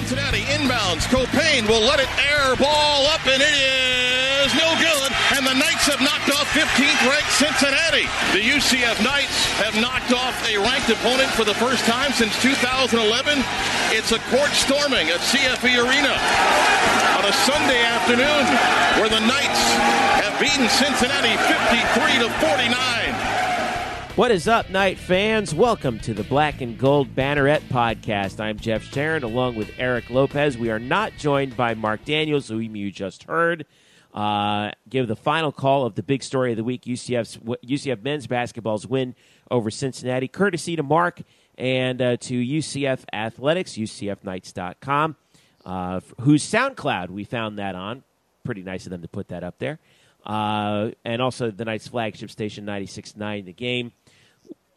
Cincinnati inbounds. Copain will let it air ball up, and it is no good. And the Knights have knocked off 15th ranked Cincinnati. The UCF Knights have knocked off a ranked opponent for the first time since 2011. It's a court storming at CFE Arena on a Sunday afternoon where the Knights have beaten Cincinnati 53 to 49. What is up, Knight fans? Welcome to the Black and Gold Banneret podcast. I'm Jeff Sharon along with Eric Lopez. We are not joined by Mark Daniels, who you just heard. Uh, give the final call of the big story of the week UCF's, UCF men's basketball's win over Cincinnati, courtesy to Mark and uh, to UCF Athletics, UCFKnights.com, uh, whose SoundCloud we found that on. Pretty nice of them to put that up there. Uh, and also the Knights flagship station 96.9 The Game.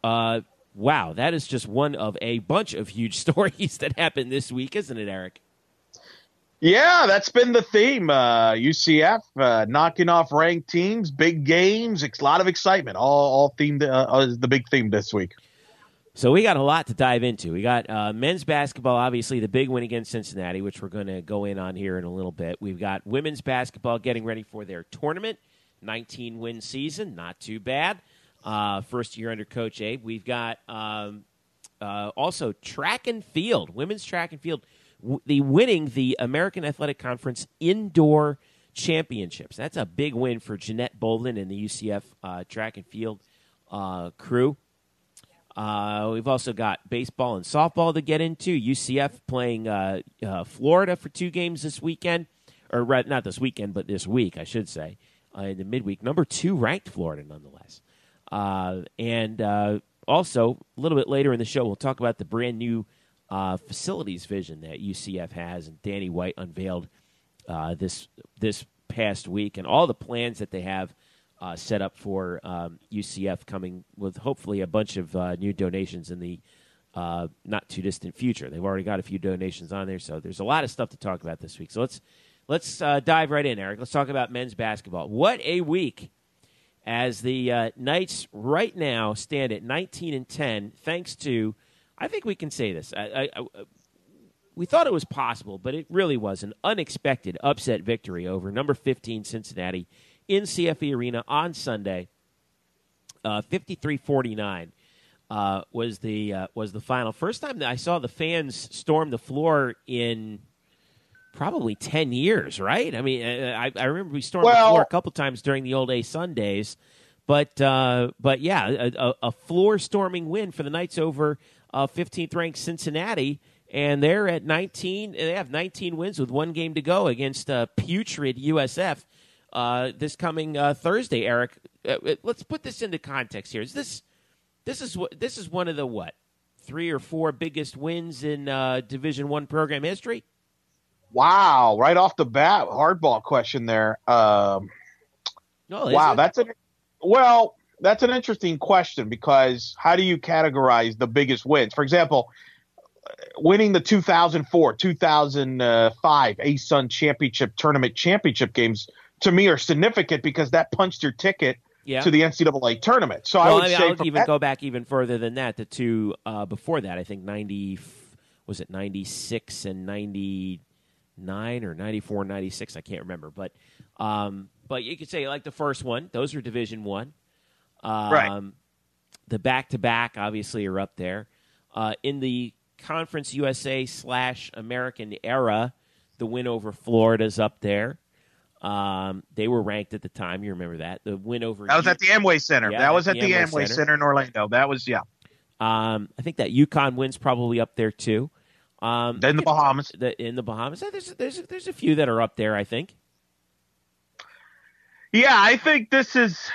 Uh, wow, that is just one of a bunch of huge stories that happened this week, isn't it, Eric? Yeah, that's been the theme. Uh, UCF uh, knocking off ranked teams, big games, a lot of excitement. All, all themed uh, is the big theme this week. So we got a lot to dive into. We got uh, men's basketball, obviously the big win against Cincinnati, which we're going to go in on here in a little bit. We've got women's basketball getting ready for their tournament, 19 win season, not too bad uh, first year under Coach Abe. We've got um, uh, also track and field, women's track and field, w- the winning the American Athletic Conference indoor championships. That's a big win for Jeanette Bolden and the UCF uh, track and field uh, crew. Uh, we've also got baseball and softball to get into. UCF playing uh, Florida for two games this weekend, or not this weekend, but this week, I should say, in the midweek. Number two ranked Florida, nonetheless. Uh, and uh, also, a little bit later in the show, we'll talk about the brand new uh, facilities vision that UCF has, and Danny White unveiled uh, this this past week, and all the plans that they have uh, set up for um, UCF coming with hopefully a bunch of uh, new donations in the not too distant future. They've already got a few donations on there, so there's a lot of stuff to talk about this week. So let's let's dive right in, Eric. Let's talk about men's basketball. What a week! As the uh, Knights right now stand at 19 and 10, thanks to, I think we can say this. I, I, I, we thought it was possible, but it really was an unexpected upset victory over number 15 Cincinnati in CFE Arena on Sunday. Uh, 53-49 uh, was the uh, was the final. First time that I saw the fans storm the floor in probably 10 years, right? I mean, uh, I, I remember we stormed well, the floor a couple times during the old A Sundays. But uh, but yeah, a, a, floor storming win for the Knights over uh, 15th ranked Cincinnati, and they're at 19. They have 19 wins with one game to go against uh, putrid USF uh, this coming uh, Thursday. Eric, let's put this into context here. Is this this is what this is one of the what three or four biggest wins in Division One program history? Wow! Right off the bat, hardball question there. Um, oh, wow, that's an well, that's an interesting question because how do you categorize the biggest wins? For example, winning the 2004, 2005 ASUN Championship Tournament Championship games to me are significant because that punched your ticket yeah. to the NCAA tournament. So well, I would I mean, say I'll even that, go back even further than that. The two uh, before that, I think 90 was it 96 and 90 nine or 94 96 i can't remember. But um, but you could say like the first one those are division one. Um, right. the back-to-back obviously are up there. Uh, in the conference usa slash american era the win over florida's up there. Um, they were ranked at the time. You remember that. The win over that was U- at the amway center. Yeah, that was at the, amway, amway center. center. in orlando. That was yeah. Um, i think that UConn wins probably up there too um, in the Bahamas. The, in the Bahamas, there's there's there's a few that are up there. I think. Yeah, I think this is.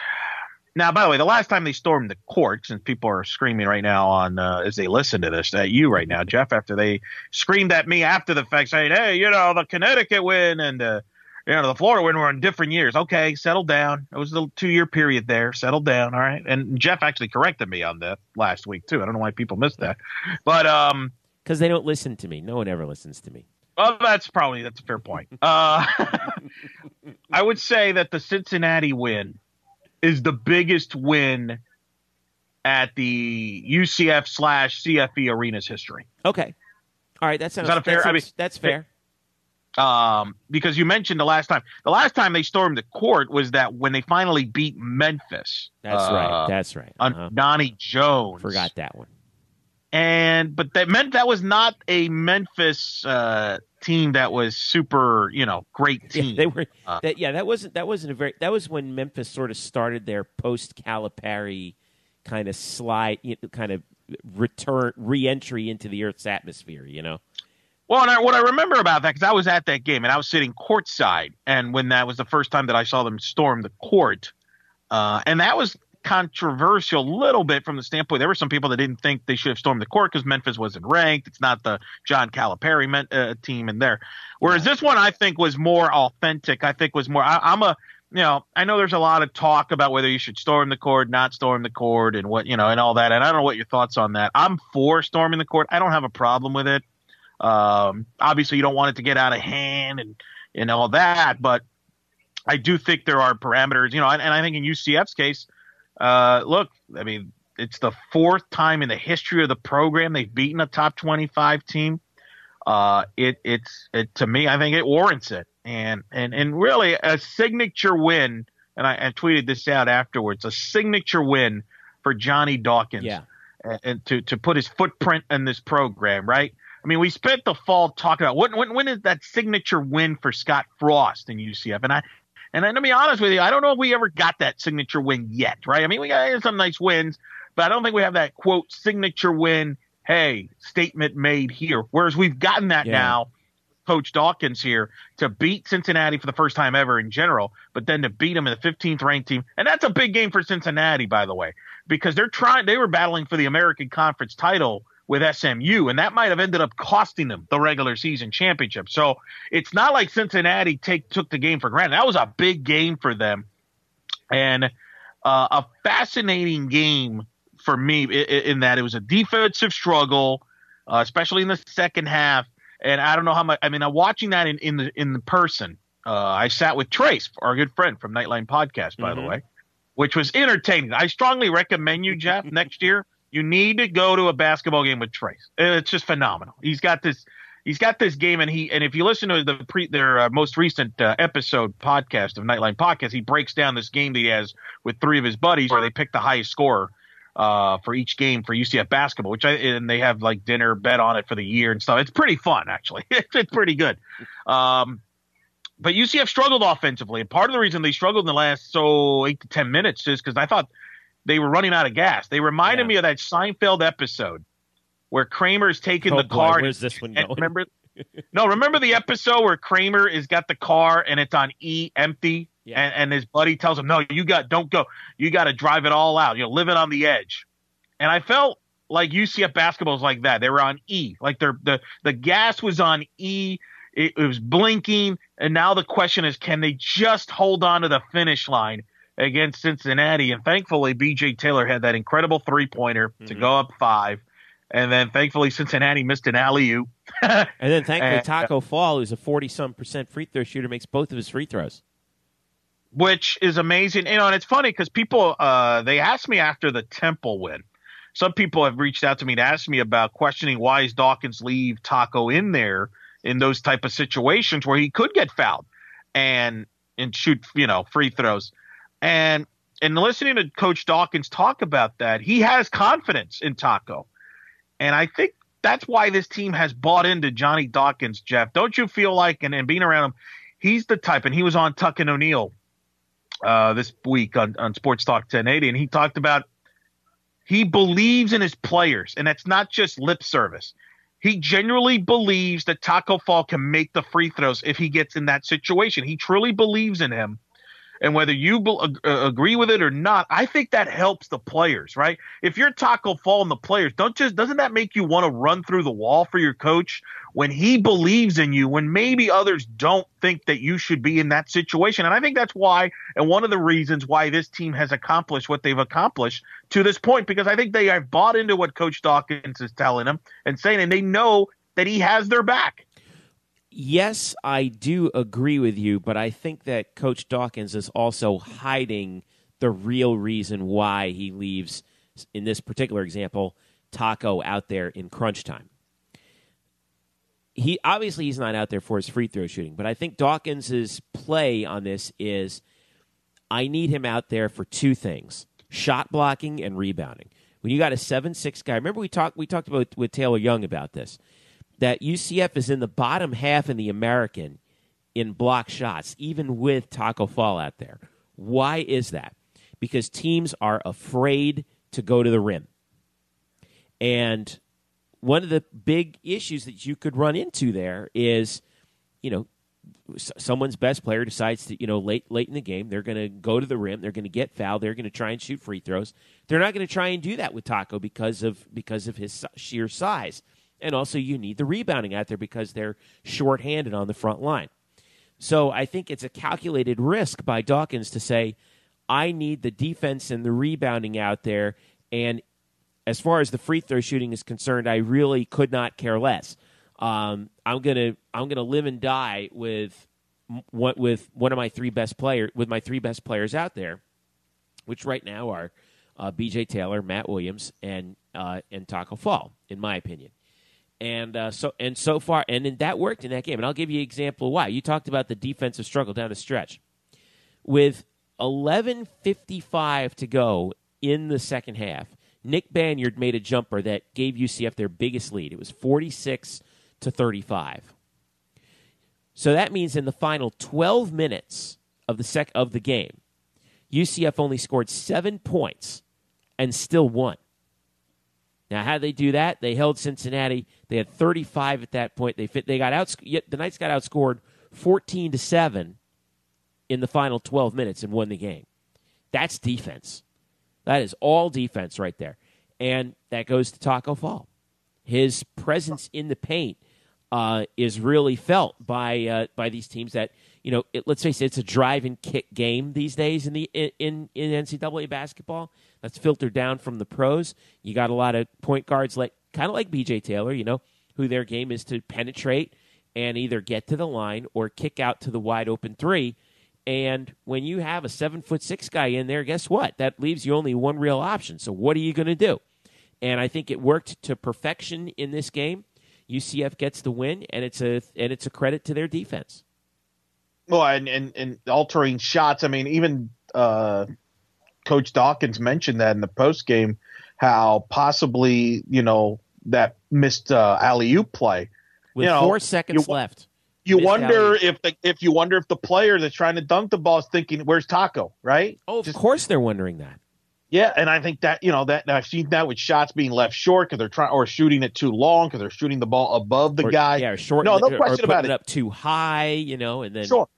Now, by the way, the last time they stormed the court, since people are screaming right now on uh, as they listen to this at you right now, Jeff, after they screamed at me after the fact, saying, "Hey, you know, the Connecticut win and uh, you know the Florida win were in different years." Okay, settle down. It was a two year period there. Settle down. All right. And Jeff actually corrected me on that last week too. I don't know why people missed that, but um, because they don't listen to me. No one ever listens to me. Well, that's probably that's a fair point. Uh, I would say that the Cincinnati win is the biggest win at the UCF slash CFE arena's history. Okay. All right, that sounds that fair. That I mean, that's fair. Um, because you mentioned the last time, the last time they stormed the court was that when they finally beat Memphis. That's uh, right. That's right. Uh-huh. On Donnie Jones. Forgot that one. And but that meant that was not a Memphis uh, team that was super, you know, great team. Yeah, they were. Uh, that, yeah, that wasn't that wasn't a very. That was when Memphis sort of started their post Calipari kind of slide, you know, kind of return re-entry into the Earth's atmosphere. You know. Well, and I, what I remember about that because I was at that game and I was sitting courtside, and when that was the first time that I saw them storm the court, uh, and that was controversial a little bit from the standpoint there were some people that didn't think they should have stormed the court because Memphis wasn't ranked. It's not the John Calipari uh, team in there. Whereas this one I think was more authentic. I think was more. I, am a you know I know there's a lot of talk about whether you should storm the court, not storm the court, and what you know and all that. And I don't know what your thoughts on that. I'm for storming the court. I don't have a problem with it. Um, obviously, you don't want it to get out of hand and and all that, but I do think there are parameters. You know, and, and I think in UCF's case uh, look, I mean, it's the fourth time in the history of the program they've beaten a top 25 team. Uh, it, it's it, to me, I think it warrants it, and and and really a signature win. And I, I tweeted this out afterwards: a signature win for Johnny Dawkins. Yeah. And, and to to put his footprint in this program, right? I mean, we spent the fall talking about when, when, when is that signature win for Scott Frost in UCF, and I and then to be honest with you, I don't know if we ever got that signature win yet, right? I mean, we got some nice wins, but I don't think we have that quote signature win. Hey, statement made here. Whereas we've gotten that yeah. now. Coach Dawkins here to beat Cincinnati for the first time ever in general, but then to beat them in the 15th ranked team. And that's a big game for Cincinnati, by the way, because they're trying, they were battling for the American Conference title with SMU, and that might have ended up costing them the regular season championship. So it's not like Cincinnati take took the game for granted. That was a big game for them, and uh, a fascinating game for me in, in, that it was a defensive struggle, uh, especially in the second half. And I don't know how much. I mean, I'm watching that in in the in the person. Uh, I sat with Trace, our good friend from Nightline Podcast, by mm-hmm. the way, which was entertaining. I strongly recommend you, Jeff, next year you need to go to a basketball game with Trace. It's just phenomenal. He's got this. He's got this game, and he and if you listen to the pre, their uh, most recent uh, episode podcast of Nightline Podcast, he breaks down this game that he has with three of his buddies, where they pick the highest scorer uh, for each game for UCF basketball, which I and they have like dinner bet on it for the year and stuff. It's pretty fun, actually. it's, pretty good. Um, but UCF struggled offensively, and part of the reason they struggled in the last so eight to ten minutes is because I thought they were running out of gas. They reminded yeah. me of that Seinfeld episode where Kramer's taking oh the boy, car. Where's this one going? Remember? no, remember the episode where Kramer has got the car and it's on E empty, yeah. and, and his buddy tells him, "No, you got don't go. You got to drive it all out. You're living on the edge." And I felt like UCF basketball was like that. They were on E, like their the the gas was on E. It, it was blinking, and now the question is, can they just hold on to the finish line? Against Cincinnati. And thankfully, BJ Taylor had that incredible three pointer mm-hmm. to go up five. And then thankfully, Cincinnati missed an alley oop. and then thankfully, and, Tacko Fall, who's a 40 some percent free throw shooter, makes both of his free throws. Which is amazing. You know, and it's funny because people, uh, they asked me after the Temple win. Some people have reached out to me to ask me about questioning why is Dawkins leave Tacko in there in those type of situations where he could get fouled and and shoot, you know, free throws. And and listening to Coach Dawkins talk about that, he has confidence in Tacko. And I think that's why this team has bought into Johnny Dawkins, Jeff. Don't you feel like, and, and being around him, he's the type, and he was on Tuck and O'Neill uh, this week on, on Sports Talk 1080, and he talked about he believes in his players, and that's not just lip service. He genuinely believes that Tacko Fall can make the free throws if he gets in that situation. He truly believes in him and whether you be- uh, agree with it or not, I think that helps the players, right? If you're Tacko Fall and the players, don't just doesn't that make you want to run through the wall for your coach when he believes in you when maybe others don't think that you should be in that situation? And I think that's why and one of the reasons why this team has accomplished what they've accomplished to this point because I think they have bought into what coach Dawkins is telling them and saying and they know that he has their back yes, I do agree with you, but I think that Coach Dawkins is also hiding the real reason why he leaves, in this particular example, Tacko out there in crunch time. he obviously he's not out there for his free throw shooting, but I think Dawkins's play on this is I need him out there for two things: shot blocking and rebounding. When you got a seven six guy, remember we talked we talked about with Taylor Young about this that UCF is in the bottom half in the American in block shots, even with Taco Fall out there. Why is that? Because teams are afraid to go to the rim. And one of the big issues that you could run into there is, you know, someone's best player decides to, you know, late late in the game, they're going to go to the rim, they're going to get fouled, they're going to try and shoot free throws. They're not going to try and do that with Tacko because of because of his sheer size. And also you need the rebounding out there because they're shorthanded on the front line. So I think it's a calculated risk by Dawkins to say, I need the defense and the rebounding out there and as far as the free throw shooting is concerned, I really could not care less. Um, I'm gonna I'm gonna live and die with with one of my three best players with my three best players out there, which right now are uh, B.J. Taylor, Matt Williams, and uh, and Tacko Fall, in my opinion. And uh, so and so far, and that worked in that game. And I'll give you an example why. You talked about the defensive struggle down the stretch. With 11:55 to go in the second half, Nick Banyard made a jumper that gave UCF their biggest lead. It was 46 to 35. So that means in the final 12 minutes of the sec of the game, UCF only scored 7 points and still won. Now, how did they do that? They held Cincinnati. They had 35 at that point. They fit. They got out. The Knights got outscored 14 to seven in the final 12 minutes and won the game. That's defense. That is all defense right there. And that goes to Tacko Fall. His presence in the paint uh, is really felt by uh, by these teams that you know. It, let's face it, it's a drive and kick game these days in the in in NCAA basketball. That's filtered down from the pros. You got a lot of point guards like kind of like BJ Taylor, you know, who their game is to penetrate and either get to the line or kick out to the wide open three. And when you have a seven foot six guy in there, guess what? That leaves you only one real option. So what are you going to do? And I think it worked to perfection in this game. UCF gets the win, and it's a and it's a credit to their defense. Well, and and, and altering shots. I mean, even uh, Coach Dawkins mentioned that in the post game, how possibly you know that missed uh, alley oop play with you know, four seconds you, left you wonder if the if you wonder if the player that's trying to dunk the ball is thinking, "Where's Tacko?" Right? Oh, of Just, course they're wondering that. Yeah, and I think that you know that I've seen that with shots being left short because they're trying or shooting it too long because they're shooting the ball above the or, guy. Yeah, short. No, no question about it. Up too high, you know, and then sure.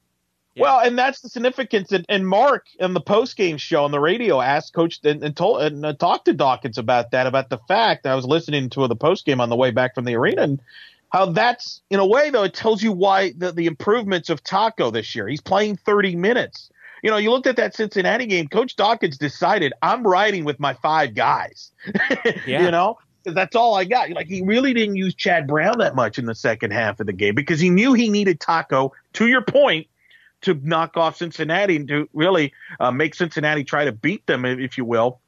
Yeah. Well, and that's the significance. And, and Mark in the post game show on the radio asked Coach and, and told and uh, talked to Dawkins about that about the fact that I was listening to the post game on the way back from the arena and how that's in a way though it tells you why the, the improvements of Tacko this year. He's playing 30 minutes. You know, you looked at that Cincinnati game. Coach Dawkins decided I'm riding with my five guys. yeah. You know, that's all I got. Like he really didn't use Chad Brown that much in the second half of the game because he knew he needed Tacko. To your point, to knock off Cincinnati and to really uh, make Cincinnati try to beat them, if you will,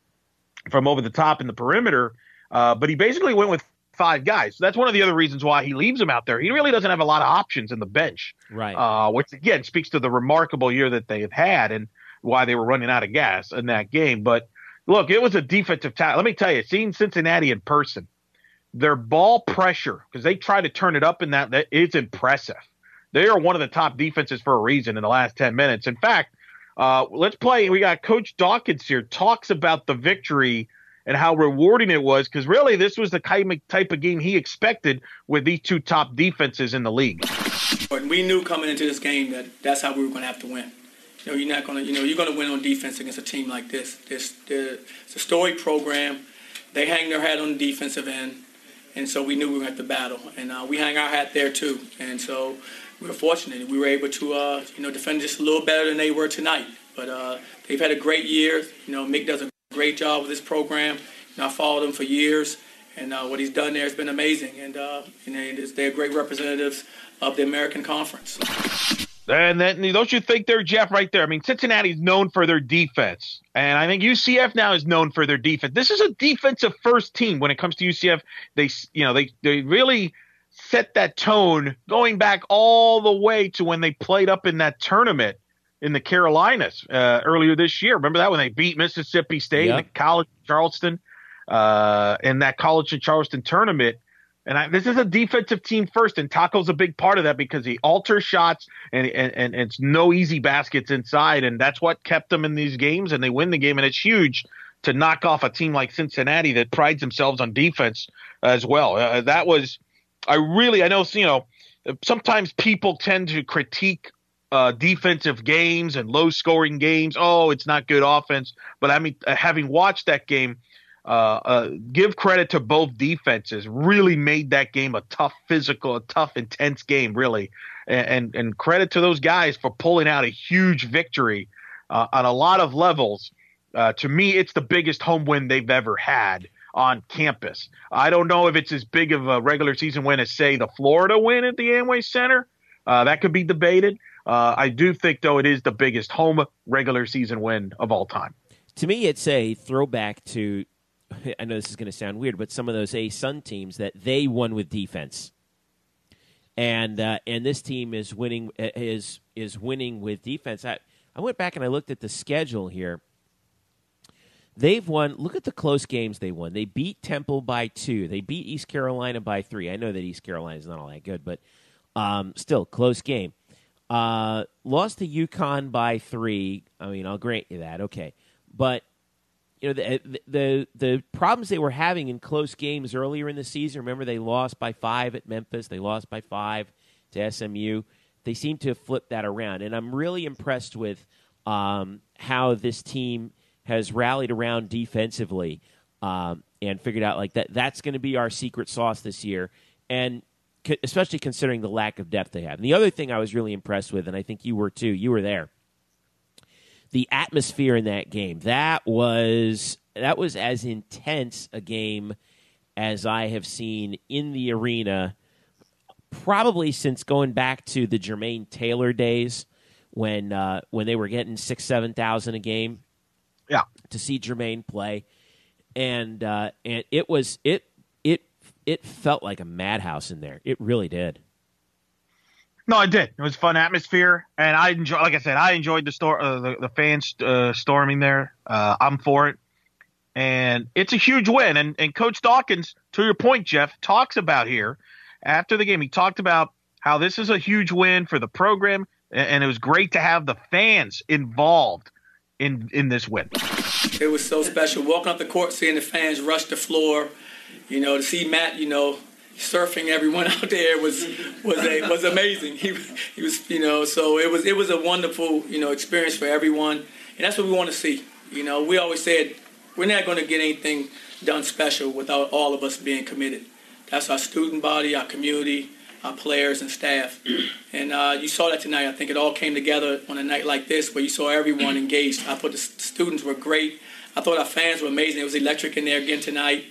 from over the top in the perimeter. Uh, but he basically went with five guys. So that's one of the other reasons why he leaves him out there. He really doesn't have a lot of options in the bench, right? Uh, which again speaks to the remarkable year that they have had and why they were running out of gas in that game. But look, it was a defensive tackle. Let me tell you, seeing Cincinnati in person, their ball pressure because they try to turn it up in that, that it's impressive. They are one of the top defenses for a reason in the last ten minutes. In fact, uh, let's play. We got Coach Dawkins here talks about the victory and how rewarding it was because really this was the type of game he expected with these two top defenses in the league. We knew coming into this game that that's how we were going to have to win. You know, you're not going to, you know, you're going to win on defense against a team like this. This, it's a story program. They hang their hat on the defensive end, and so we knew we were going to have to battle, and uh, we hang our hat there too. And so we were fortunate. We were able to, uh, you know, defend just a little better than they were tonight. But uh, they've had a great year. You know, Mick does a great job with this program. You know, I followed him for years, and uh, what he's done there has been amazing. And, uh, and they're great representatives of the American Conference. And then don't you think they're Jeff right there? I mean, Cincinnati's known for their defense, and I think UCF now is known for their defense. This is a defensive first team when it comes to UCF. They, you know, they they really set that tone going back all the way to when they played up in that tournament in the Carolinas uh, earlier this year. Remember that when they beat Mississippi State the college Charleston uh, in that college in Charleston tournament. And I, this is a defensive team first, and Tacko's a big part of that because he alters shots and, and, and it's no easy baskets inside, and that's what kept them in these games, and they win the game, and it's huge to knock off a team like Cincinnati that prides themselves on defense as well. Uh, that was, I really, I know, you know, sometimes people tend to critique uh, defensive games and low scoring games. Oh, it's not good offense. But I mean, having watched that game, uh, uh, give credit to both defenses. Really made that game a tough, physical, a tough, intense game. Really, and and, and credit to those guys for pulling out a huge victory uh, on a lot of levels. Uh, to me, it's the biggest home win they've ever had on campus. I don't know if it's as big of a regular season win as, say, the Florida win at the Amway Center. Uh, that could be debated. Uh, I do think, though, it is the biggest home regular season win of all time. To me, it's a throwback to I know this is going to sound weird, but some of those A Sun teams that they won with defense, and uh, and this team is winning uh, is is winning with defense. I I went back and I looked at the schedule here. They've won. Look at the close games they won. They beat Temple by two. They beat East Carolina by three. I know that East Carolina is not all that good, but um, still close game. Uh, lost to UConn by three. I mean, I'll grant you that. Okay, but you know the, the the problems they were having in close games earlier in the season. Remember, they lost by five at Memphis. They lost by five to SMU. They seem to have flipped that around, and I'm really impressed with um, how this team has rallied around defensively um, and figured out like that. That's going to be our secret sauce this year, and especially considering the lack of depth they have. And the other thing I was really impressed with, and I think you were too. You were there the atmosphere in that game that was that was as intense a game as I have seen in the arena probably since going back to the Jermaine Taylor days when uh, when they were getting six seven thousand a game. Yeah, to see Jermaine play, and uh, and it was it it it felt like a madhouse in there. It really did. No, I did. It was a fun atmosphere, and I enjoy. Like I said, I enjoyed the store, uh, the, the fans uh, storming there. Uh, I'm for it, and it's a huge win. And and Coach Dawkins, to your point, Jeff talks about here after the game. He talked about how this is a huge win for the program, and, and it was great to have the fans involved in in this win. It was so special walking up the court, seeing the fans rush the floor. You know, to see Matt, you know, surfing everyone out there was was a, was amazing. He he was you know so it was it was a wonderful you know experience for everyone, and that's what we want to see. You know, we always said we're not going to get anything done special without all of us being committed. That's our student body, our community, our players and staff, and uh, you saw that tonight. I think it all came together on a night like this where you saw everyone engaged. I thought the students were great. I thought our fans were amazing. It was electric in there again tonight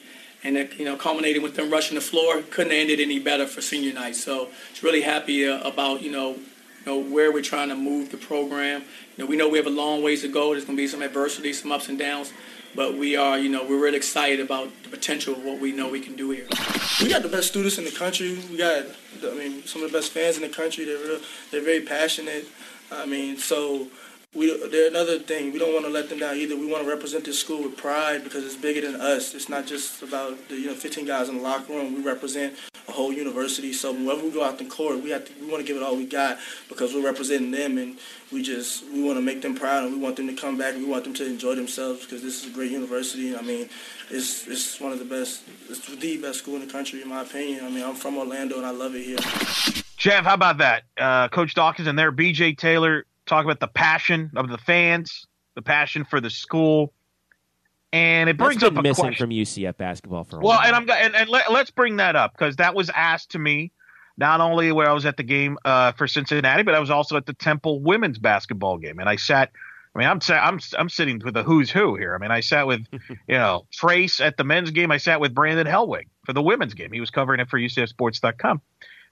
and it, you know, culminating with them rushing the floor, couldn't have ended any better for senior night. So, it's really happy uh, about you know, you know where we're trying to move the program. You know, we know we have a long ways to go. There's going to be some adversity, some ups and downs, but we are, you know, we're really excited about the potential of what we know we can do here. We got the best students in the country. We got, I mean, some of the best fans in the country. They're real, they're very passionate. I mean, so we they're another thing. We don't want to let them down either. We want to represent this school with pride because it's bigger than us. It's not just about the you know 15 guys in the locker room. We represent a whole university. So whenever we go out in court, we have to we want to give it all we got because we're representing them, and we just we want to make them proud, and we want them to come back. And we want them to enjoy themselves because this is a great university. I mean, it's it's one of the best, it's the best school in the country in my opinion. I mean, I'm from Orlando and I love it here. Jeff, how about that? Uh, Coach Dawkins and there, B.J. Taylor talk about the passion of the fans, the passion for the school, and it brings up a missing question. from UCF basketball for a well, while. and I'm and, and let, us bring that up because that was asked to me not only where I was at the game uh, for Cincinnati, but I was also at the Temple women's basketball game, and I sat. I mean, I'm I'm I'm sitting with the who's who here. I mean, I sat with, you know, Trace at the men's game. I sat with Brandon Helwig for the women's game. He was covering it for UCFSports.com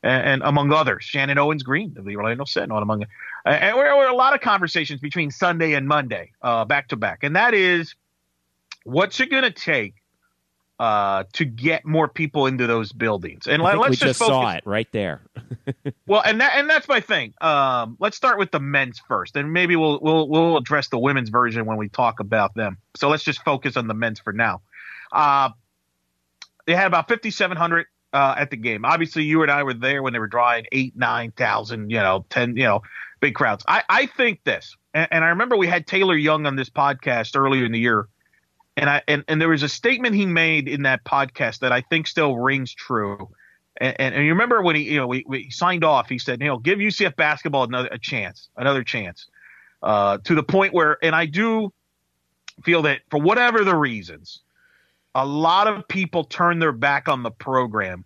and, and among others, Shannon Owens Green of the Orlando Sentinel, among and there were a lot of conversations between Sunday and Monday, uh, back to back, and that is what's it going to take uh, to get more people into those buildings. And let, us just, just saw it right there. well, and that and that's my thing. Um, let's start with the men's first, and maybe we'll we'll we'll address the women's version when we talk about them. So let's just focus on the men's for now. Uh, they had about fifty seven hundred uh, at the game. Obviously, you and I were there when they were drawing eight, nine thousand, you know, ten, you know, big crowds. I, I think this, and, and, I remember we had Taylor Young on this podcast earlier in the year, and I and, and there was a statement he made in that podcast that I think still rings true. And, and, and you remember when he, you know, we, we signed off, he said, you know, give UCF basketball another a chance, another chance, uh, to the point where, and I do feel that for whatever the reasons, a lot of people turned their back on the program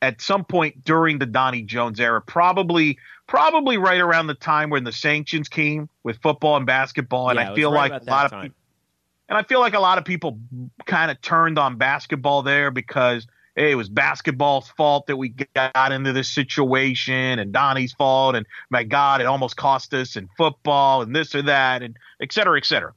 at some point during the Donnie Jones era, probably probably right around the time when the sanctions came with football and basketball, and yeah, I feel right like a lot time. of people, and I feel like a lot of people kind of turned on basketball there because hey, it was basketball's fault that we got into this situation, and Donnie's fault, and my God, it almost cost us in football, and this or that, and et cetera, et cetera.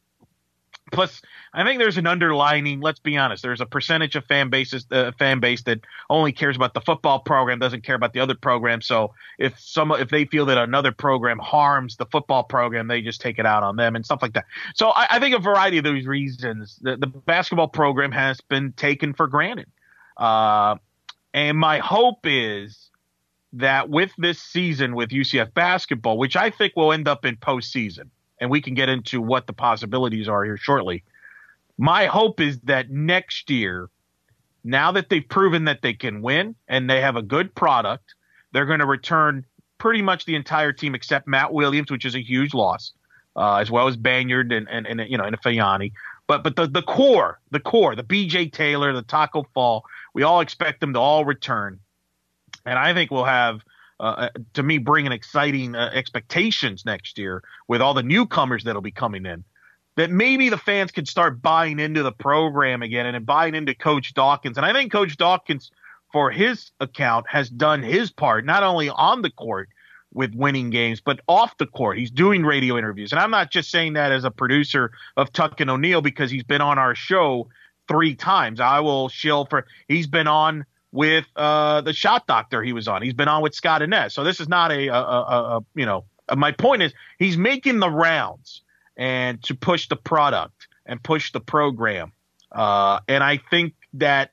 Plus, I think there's an underlining. Let's be honest. There's a percentage of fan bases, uh, fan base that only cares about the football program, doesn't care about the other program. So if some, if they feel that another program harms the football program, they just take it out on them and stuff like that. So I, I think a variety of those reasons, the, the basketball program has been taken for granted. Uh, and my hope is that with this season with UCF basketball, which I think will end up in postseason, and we can get into what the possibilities are here shortly my hope is that next year, now that they've proven that they can win and they have a good product, they're going to return pretty much the entire team except Matt Williams, which is a huge loss, uh, as well as Banyard and, and, and you know and Fayani. But but the, the core, the core, the BJ Taylor, the Tacko Fall, we all expect them to all return, and I think we'll have. Uh, uh to me, bringing exciting uh, expectations next year with all the newcomers that'll be coming in that maybe the fans could start buying into the program again and buying into Coach Dawkins. And I think Coach Dawkins, for his account, has done his part, not only on the court with winning games, but off the court. He's doing radio interviews. And I'm not just saying that as a producer of Tuck and O'Neill because he's been on our show three times. I will shill for he's been on with uh, the shot doctor he was on. He's been on with Scott Anez. So this is not a, a, a, a you know, my point is he's making the rounds and to push the product and push the program. Uh, and I think that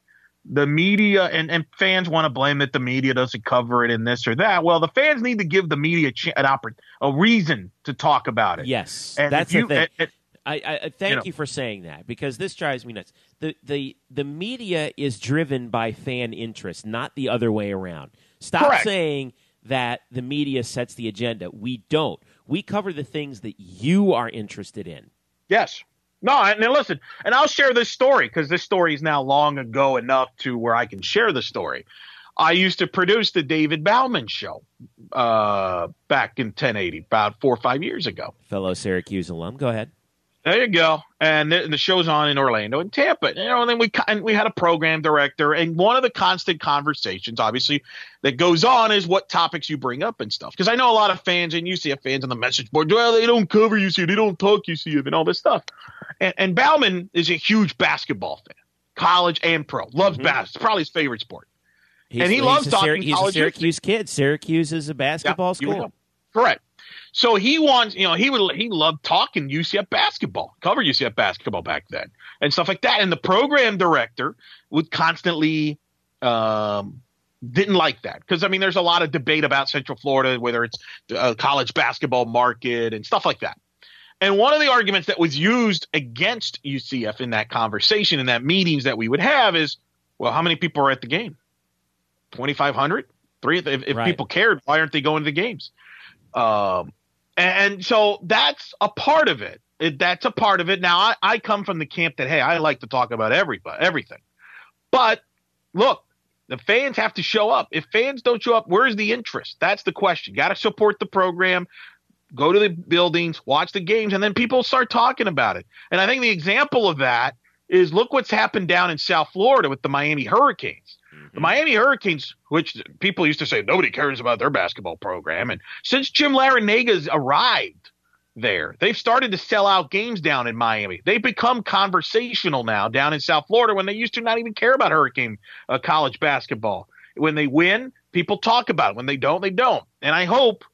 the media and, and fans want to blame that the media doesn't cover it in this or that. Well, the fans need to give the media an oppor- a reason to talk about it. Yes, and that's you, the thing. It, I, I, thank you, know. you, for saying that because this drives me nuts. The, the the media is driven by fan interest, not the other way around. Stop Correct. saying that the media sets the agenda. We don't. We cover the things that you are interested in. Yes. No, and listen, and I'll share this story because this story is now long ago enough to where I can share the story. I used to produce the David Bauman show uh, back in 1080, about four or five years ago. Fellow Syracuse alum. Go ahead. There you go. And the, the, show's on in Orlando and Tampa. You know, and then we and we had a program director, and one of the constant conversations, obviously, that goes on is what topics you bring up and stuff. Because I know a lot of fans and UCF fans on the message board, well, they don't cover UCF, they don't talk UCF, and all this stuff. And, and Bauman is a huge basketball fan, college and pro, loves mm-hmm. basketball, probably his favorite sport. He's, and he loves talking. He's college a Syracuse kid. Syracuse is a basketball yeah, school. Correct. So he wants, you know, he would he loved talking UCF basketball, cover UCF basketball back then, and stuff like that. And the program director would constantly um, didn't like that because I mean, there's a lot of debate about Central Florida, whether it's a college basketball market and stuff like that. And one of the arguments that was used against UCF in that conversation, in that meetings that we would have, is, well, how many people are at the game? Twenty five hundred. Three. If, if right. people cared, why aren't they going to the games? Um, and so that's a part of it. it that's a part of it. Now, I, I come from the camp that, hey, I like to talk about everybody, everything. But look, the fans have to show up. If fans don't show up, where's the interest? That's the question. Got to support the program, go to the buildings, watch the games, and then people start talking about it. And I think the example of that is look what's happened down in South Florida with the Miami Hurricanes. The Miami Hurricanes, which people used to say nobody cares about their basketball program, and since Jim Larrañaga's arrived, there. They've started to sell out games down in Miami. They've become conversational now down in South Florida when they used to not even care about Hurricane uh, college basketball. When they win, people talk about it. When they don't, they don't. And I hope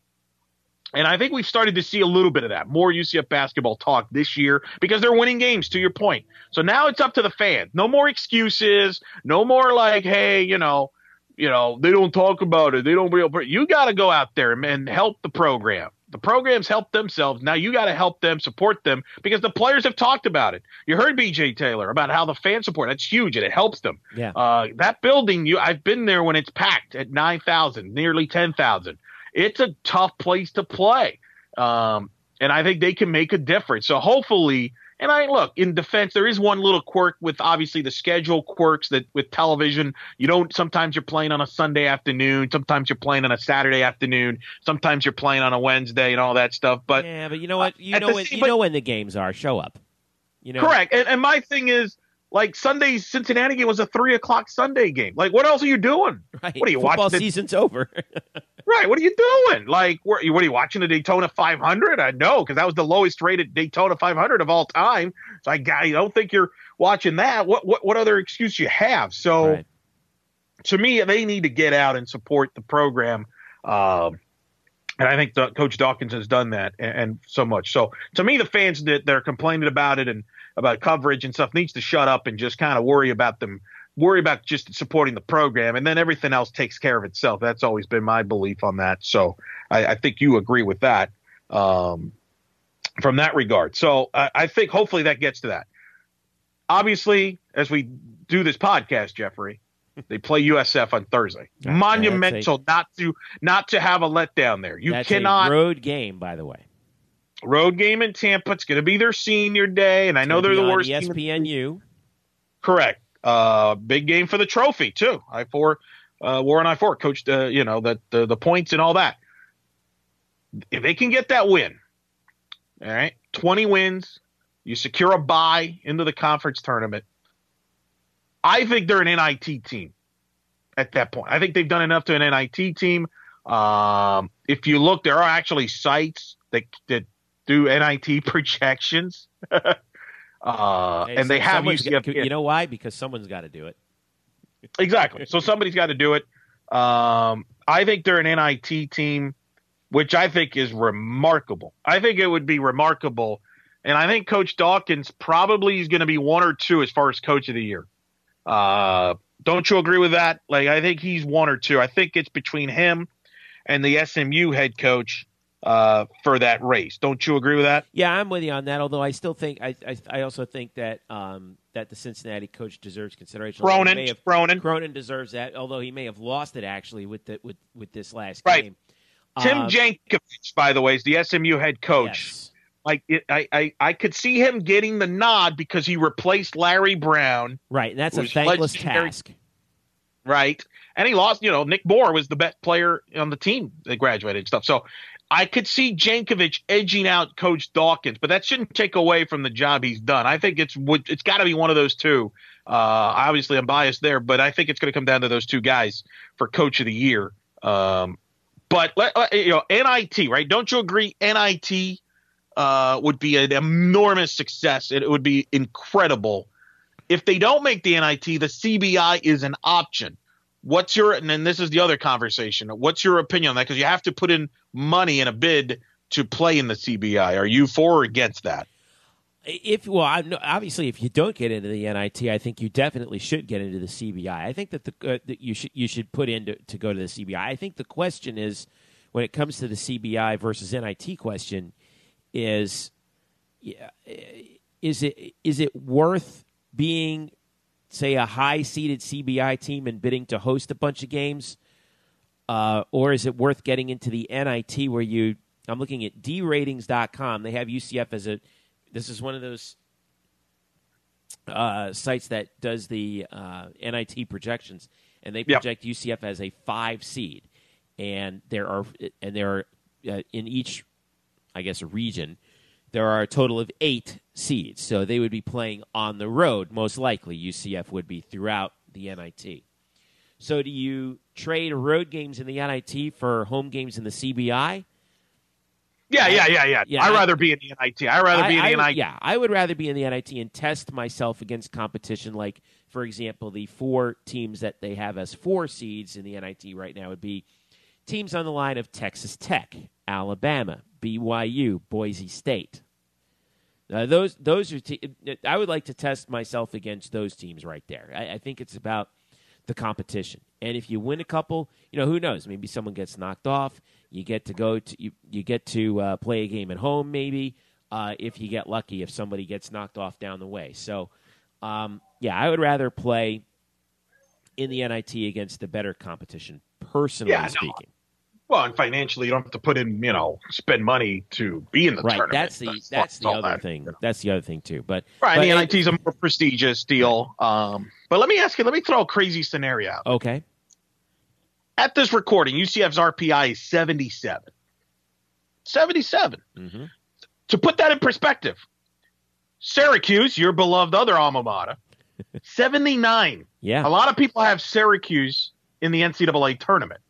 and I think we've started to see a little bit of that, more UCF basketball talk this year because they're winning games, to your point. So now it's up to the fans. No more excuses. No more like, hey, you know, you know, they don't talk about it. They don't real. You got to go out there and help the program. The programs help themselves. Now you got to help them, support them because the players have talked about it. You heard BJ Taylor about how the fan support that's huge and it helps them. Yeah. Uh, that building, you I've been there when it's packed at nine thousand, nearly ten thousand it's a tough place to play. Um, and I think they can make a difference. So hopefully, and I look in defense, there is one little quirk with obviously the schedule quirks that with television, you don't, sometimes you're playing on a Sunday afternoon, sometimes you're playing on a Saturday afternoon, sometimes you're playing on a Wednesday and all that stuff. But yeah, but you know what? You know when, you know when the games are. Show up. You know, correct. And, and my thing is, like Sunday's Cincinnati game was a three o'clock Sunday game. Like, what else are you doing? Right. What are you Football watching? season's over. right. What are you doing? Like, what, what are you watching the Daytona 500? I know because that was the lowest rated Daytona 500 of all time. So I, I don't think you're watching that. What what what other excuse you have? So right. to me, they need to get out and support the program. Um, and I think the, Coach Dawkins has done that and, and, so much. So to me, the fans that they're complaining about it and about coverage and stuff needs to shut up and just kind of worry about them, worry about just supporting the program, and then everything else takes care of itself. That's always been my belief on that. So I, I think you agree with that um, from that regard. So I, I think hopefully that gets to that. Obviously, as we do this podcast, Jeffrey, they play USF on Thursday. Monumental a, not to not to have a letdown there. You cannot road game, by the way. Road game in Tampa. It's going to be their senior day, and I know they're the worst. ESPNU. Correct. Uh, big game for the trophy too. I four, uh, Warren I four coached. Uh, you know that the the points and all that. If they can get that win, all right, twenty wins, you secure a bye into the conference tournament. I think they're an NIT team at that point. I think they've done enough to an NIT team. Um, if you look, there are actually sites that that do NIT projections. uh, hey, and they have UCF. you know why? Because someone's got to do it. exactly. So somebody's got to do it. Um, I think they're an NIT team, which I think is remarkable. I think it would be remarkable. And I think Coach Dawkins probably is going to be one or two as far as coach of the year. Uh, don't you agree with that? Like, I think he's one or two. I think it's between him and the SMU head coach uh, for that race. Don't you agree with that? Yeah, I'm with you on that. Although I still think I I, I also think that um, that the Cincinnati coach deserves consideration. Cronin, have, Cronin, Cronin deserves that. Although he may have lost it actually with the, with with this last right. game. Tim um, Jankovich, by the way, is the SMU head coach. Yes. Like it, I, I, I could see him getting the nod because he replaced Larry Brown. Right, and that's a thankless task. Right, and he lost. You know, Nic Moore was the best player on the team that graduated and stuff. So I could see Jankovich edging out Coach Dawkins, but that shouldn't take away from the job he's done. I think it's it's got to be one of those two. Uh, obviously, I'm biased there, but I think it's going to come down to those two guys for Coach of the Year. Um, but you know, NIT, right? Don't you agree? NIT uh, would be an enormous success. It, it would be incredible. If they don't make the NIT, the CBI is an option. What's your and then this is the other conversation. What's your opinion on that? Because you have to put in money in a bid to play in the CBI. Are you for or against that? If well, obviously, if you don't get into the NIT, I think you definitely should get into the CBI. I think that the uh, that you should you should put in to, to go to the CBI. I think the question is when it comes to the CBI versus NIT question is yeah, is it is it worth being say a high seeded CBI team and bidding to host a bunch of games, uh, or is it worth getting into the NIT where you? I'm looking at DRatings.com. They have UCF as a. This is one of those uh, sites that does the uh, NIT projections, and they project yep. UCF as a five seed, and there are and there are uh, in each, I guess, region there are a total of eight seeds. So they would be playing on the road, most likely. UCF would be throughout the NIT. So do you trade road games in the NIT for home games in the CBI? Yeah, yeah, yeah, yeah. yeah I'd rather be in the NIT. I'd rather I, be in the NIT. Yeah, I would rather be in the NIT and test myself against competition. Like, for example, the four teams that they have as four seeds in the NIT right now would be teams on the line of Texas Tech, Alabama, BYU, Boise State. Uh, those those are. Te- I would like to test myself against those teams right there. I, I think it's about the competition. And if you win a couple, you know who knows? Maybe someone gets knocked off. You get to go to you, you get to uh, play a game at home. Maybe uh, if you get lucky, if somebody gets knocked off down the way. So, um, yeah, I would rather play in the NIT against the better competition. Personally yeah, speaking. No. Well, and financially, you don't have to put in, you know, spend money to be in the right. tournament. That's the that's, that's the other that, thing. You know. That's the other thing too. But right, but, the NIT is a more prestigious deal. Um, but let me ask you. Let me throw a crazy scenario. Out. Okay. At this recording, UCF's RPI is seventy-seven. Seventy-seven. Mm-hmm. To put that in perspective, Syracuse, your beloved other alma mater, seventy-nine. Yeah. A lot of people have Syracuse in the NCAA tournament.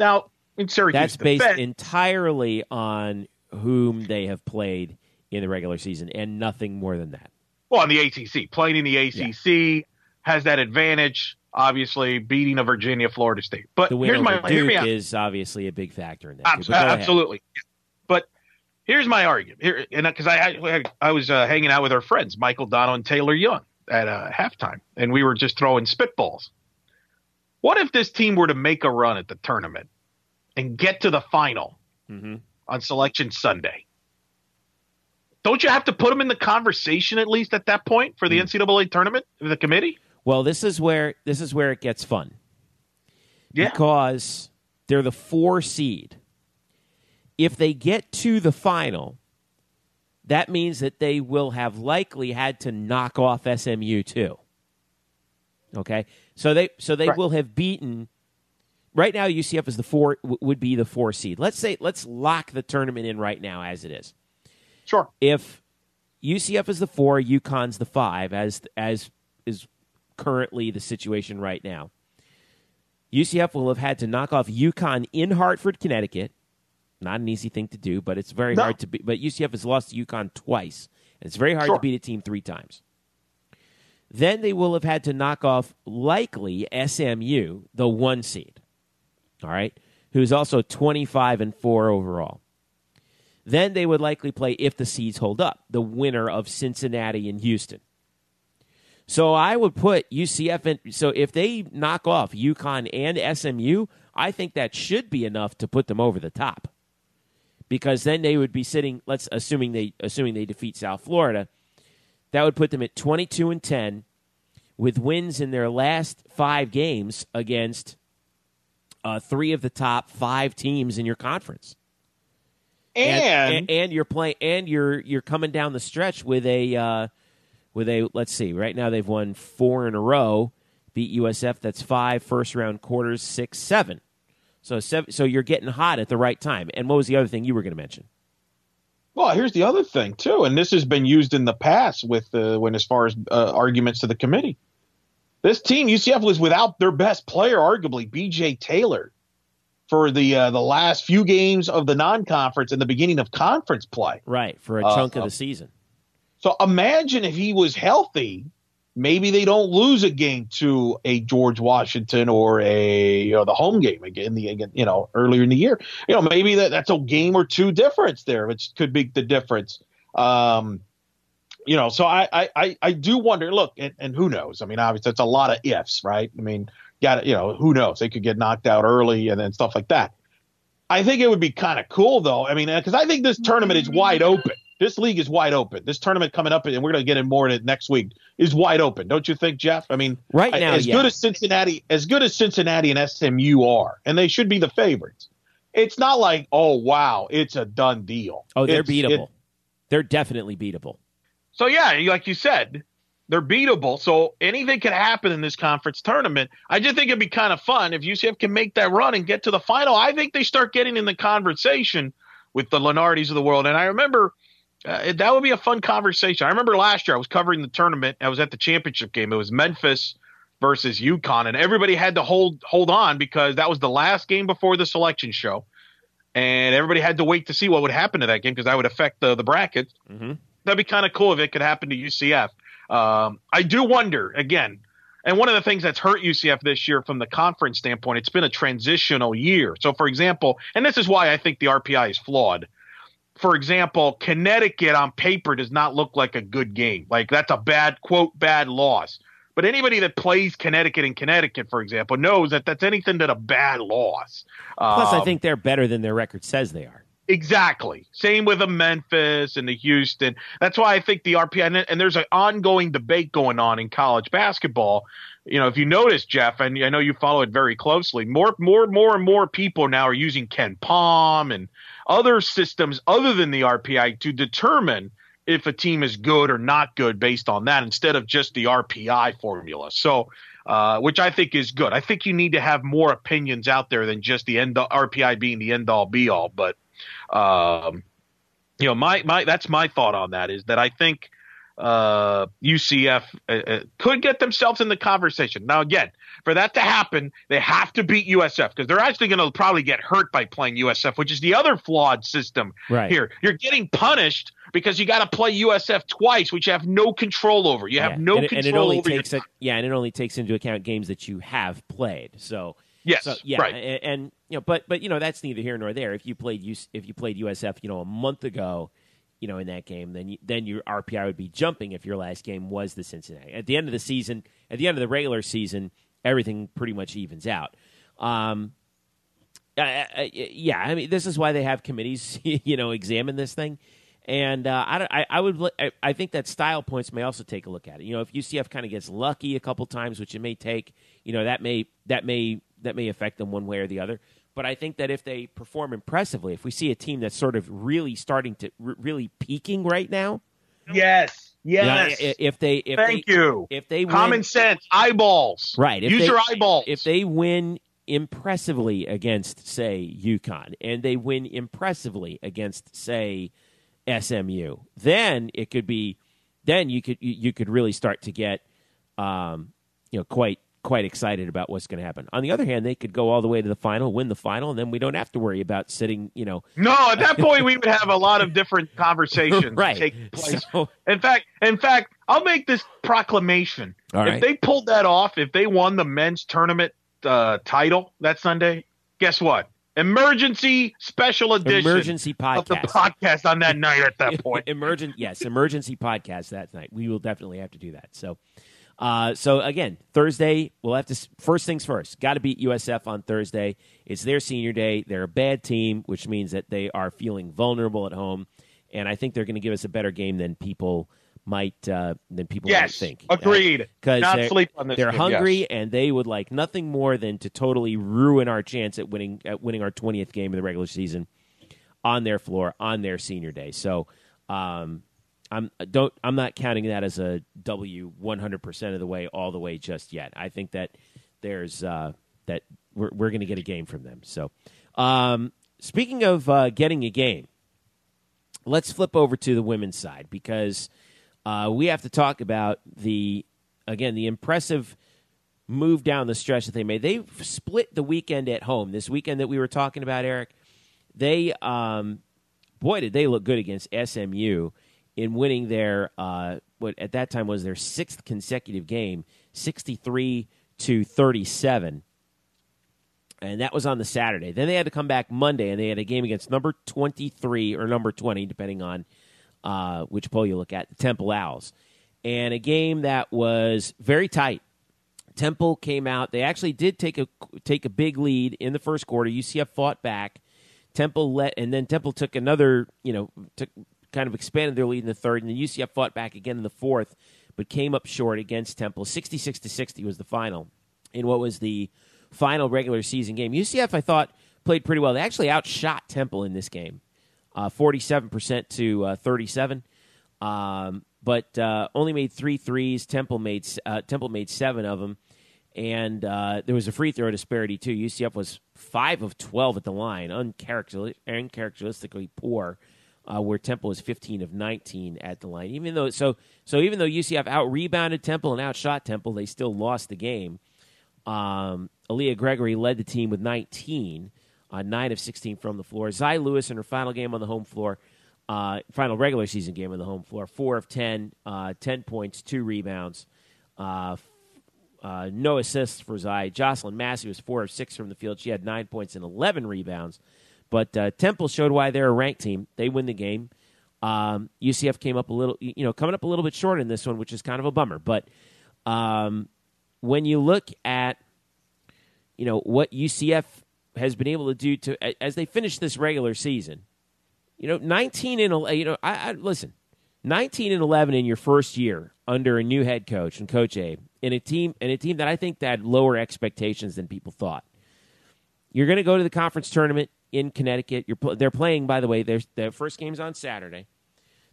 Now, in Syracuse, that's based entirely on whom they have played in the regular season, and nothing more than that. Well, in the ACC, playing in the ACC yeah. has that advantage. Obviously, beating a Virginia, Florida State. But here's my Duke is obviously a big factor in that. Abs- absolutely. But here's my argument here, and because I, I, I was uh, hanging out with our friends Michael Dono and Taylor Young at uh, halftime, and we were just throwing spitballs. What if this team were to make a run at the tournament and get to the final mm-hmm. on Selection Sunday? Don't you have to put them in the conversation at least at that point for the mm. NCAA tournament, the committee? Well, this is where this is where it gets fun. Yeah. Because they're the four seed. If they get to the final, that means that they will have likely had to knock off SMU too. Okay, so they so they right. will have beaten. Right now, UCF is the four would be the four seed. Let's say let's lock the tournament in right now as it is. Sure. If UCF is the four, UConn's the five, as as is currently the situation right now. UCF will have had to knock off UConn in Hartford, Connecticut. Not an easy thing to do, but it's very no. hard to beat. But UCF has lost to UConn twice, and it's very hard sure. to beat a team three times. Then they will have had to knock off likely SMU, the one seed. All right, who's also 25 and 4 overall. Then they would likely play if the seeds hold up, the winner of Cincinnati and Houston. So I would put UCF in. So if they knock off UConn and SMU, I think that should be enough to put them over the top. Because then they would be sitting. Let's assuming they assuming they defeat South Florida, that would put them at 22 and 10 with wins in their last five games against uh, three of the top five teams in your conference. And and, and you're playing and you're you're coming down the stretch with a uh, with a let's see right now they've won four in a row beat USF that's five first round quarters six seven so seven, so you're getting hot at the right time and what was the other thing you were going to mention well, here's the other thing too, and this has been used in the past with uh, when as far as uh, arguments to the committee. This team, UCF, was without their best player, arguably B.J. Taylor, for the uh, the last few games of the non-conference and the beginning of conference play. Right for a chunk of uh, the season. So imagine if he was healthy maybe they don't lose a game to a George Washington or a you know the home game again the again you know earlier in the year. You know maybe that, that's a game or two difference there, which could be the difference. Um, you know, so I I I do wonder. Look, and, and who knows? I mean, obviously, it's a lot of ifs, right? I mean, got you know, who knows? They could get knocked out early and then stuff like that. I think it would be kind of cool though. I mean, uh, because I think this tournament is wide open this league is wide open. This tournament coming up, and we're going to get in more in it next week, is wide open. Don't you think, Jeff? I mean, right now, as yeah. good as Cincinnati, as good as Cincinnati and SMU are, and they should be the favorites. It's not like, oh wow, it's a done deal. Oh, they're it's, beatable. It, they're definitely beatable. So yeah, like you said, they're beatable. So anything can happen in this conference tournament. I just think it'd be kind of fun if UCF can make that run and get to the final. I think they start getting in the conversation with the Lunardis of the world. And I remember uh, that would be a fun conversation. I remember last year I was covering the tournament. I was at the championship game. It was Memphis versus UConn, and everybody had to hold hold on because that was the last game before the selection show. and everybody had to wait to see what would happen to that game because that would affect the the brackets. Mm-hmm. That'd be kind of cool if it could happen to UCF. Um, I do wonder again, and one of the things that's hurt UCF this year from the conference standpoint, it's been a transitional year. So, for example, and this is why I think the RPI is flawed. For example, Connecticut on paper does not look like a good game. Like that's a bad quote bad loss. But anybody that plays Connecticut in Connecticut, for example, knows that that's anything but a bad loss. Plus, um, I think they're better than their record says they are. Exactly. Same with the Memphis and the Houston. That's why I think the RPI and there's an ongoing debate going on in college basketball. You know, if you notice, Jeff, and I know you follow it very closely, more, more, more and more people now are using KenPom and other systems other than the RPI to determine if a team is good or not good based on that instead of just the RPI formula. So, uh, which I think is good. I think you need to have more opinions out there than just the end RPI being the end all be all. But, um, you know, my my that's my thought on that is that I think uh, UCF uh, uh, could get themselves in the conversation. Now, again, for that to happen, they have to beat USF because they're actually going to probably get hurt by playing USF, which is the other flawed system right. here. You're getting punished because you got to play USF twice, which you have no control over. You have yeah. no and control and it only over. Takes your... a, yeah, and it only takes into account games that you have played. So yes, so, yeah, right. and, and you know, but but you know that's neither here nor there. If you played if you played USF, you know, a month ago you know, in that game, then you, then your RPI would be jumping if your last game was the Cincinnati. At the end of the season, at the end of the regular season, everything pretty much evens out. Um, yeah, I mean, this is why they have committees, you know, examine this thing. And uh, I, I, I, would, I think that style points may also take a look at it. You know, if UCF kind of gets lucky a couple times, which it may take, you know, that may that may that may affect them one way or the other. But I think that if they perform impressively, if we see a team that's sort of really starting to r- really peaking right now, yes, yes. You know, if they, if thank they, you, if they win, common sense, eyeballs, right? Use they, your eyeballs. If they win impressively against, say, UConn, and they win impressively against, say, SMU, then it could be, then you could you, you could really start to get, um, you know, quite quite excited about what's going to happen. On the other hand, they could go all the way to the final, win the final, and then we don't have to worry about sitting, you know. No, at that point we would have a lot of different conversations right. take place. So, in fact, in fact, I'll make this proclamation. All if right. they pulled that off, if they won the men's tournament uh, title that Sunday, guess what? Emergency special edition. Emergency podcast. Of the podcast on that night at that point. Emergent, yes, emergency podcast that night. We will definitely have to do that. So, uh, so again, Thursday we'll have to first things first. Got to beat USF on Thursday. It's their senior day. They're a bad team, which means that they are feeling vulnerable at home, and I think they're going to give us a better game than people might uh, than people yes, might think. Agreed. Because Not they're, sleep on this they're hungry yes. and they would like nothing more than to totally ruin our chance at winning at winning our twentieth game of the regular season on their floor on their senior day. So. Um, I'm don't I'm not counting that as a W 100 percent of the way all the way just yet. I think that there's uh, that we're we're going to get a game from them. So, um, speaking of uh, getting a game, let's flip over to the women's side because uh, we have to talk about the again the impressive move down the stretch that they made. They split the weekend at home. This weekend that we were talking about, Eric. They um, boy did they look good against SMU in winning their uh, what at that time was their sixth consecutive game, sixty three to thirty seven. And that was on the Saturday. Then they had to come back Monday, and they had a game against number twenty three or number twenty, depending on uh, which poll you look at, the Temple Owls, and a game that was very tight. Temple came out. They actually did take a take a big lead in the first quarter. UCF fought back. Temple let, and then Temple took another. You know, took kind of expanded their lead in the third, and then UCF fought back again in the fourth, but came up short against Temple. 66 to 60 was the final in what was the final regular season game. UCF, I thought, played pretty well. They actually outshot Temple in this game, uh, 47% to uh, 37. Um, but uh, only made three threes. Temple made uh, Temple made seven of them, and uh, there was a free throw disparity too. UCF was five of twelve at the line, uncharacteristically poor uh, where Temple was 15 of 19 at the line. Even though so so even though UCF out rebounded Temple and outshot Temple, they still lost the game. Um, Aaliyah Gregory led the team with 19. uh, 9 of 16 from the floor. Zy Lewis in her final game on the home floor, uh, final regular season game on the home floor, 4 of 10, uh, 10 points, 2 rebounds. Uh, uh, no assists for Zy. Jocelyn Massey was 4 of 6 from the field. She had 9 points and 11 rebounds. But uh, Temple showed why they're a ranked team. They win the game. Um, UCF came up a little, you know, coming up a little bit short in this one, which is kind of a bummer. But um, when you look at, you know, what UCF has been able to do to as they finish this regular season, you know, 19 and you know, I, I listen, 19 and 11 in your first year under a new head coach and Coach Abe in a team in a team that I think that had lower expectations than people thought. You're going to go to the conference tournament in Connecticut. You're they're playing, by the way. Their their first game's on Saturday.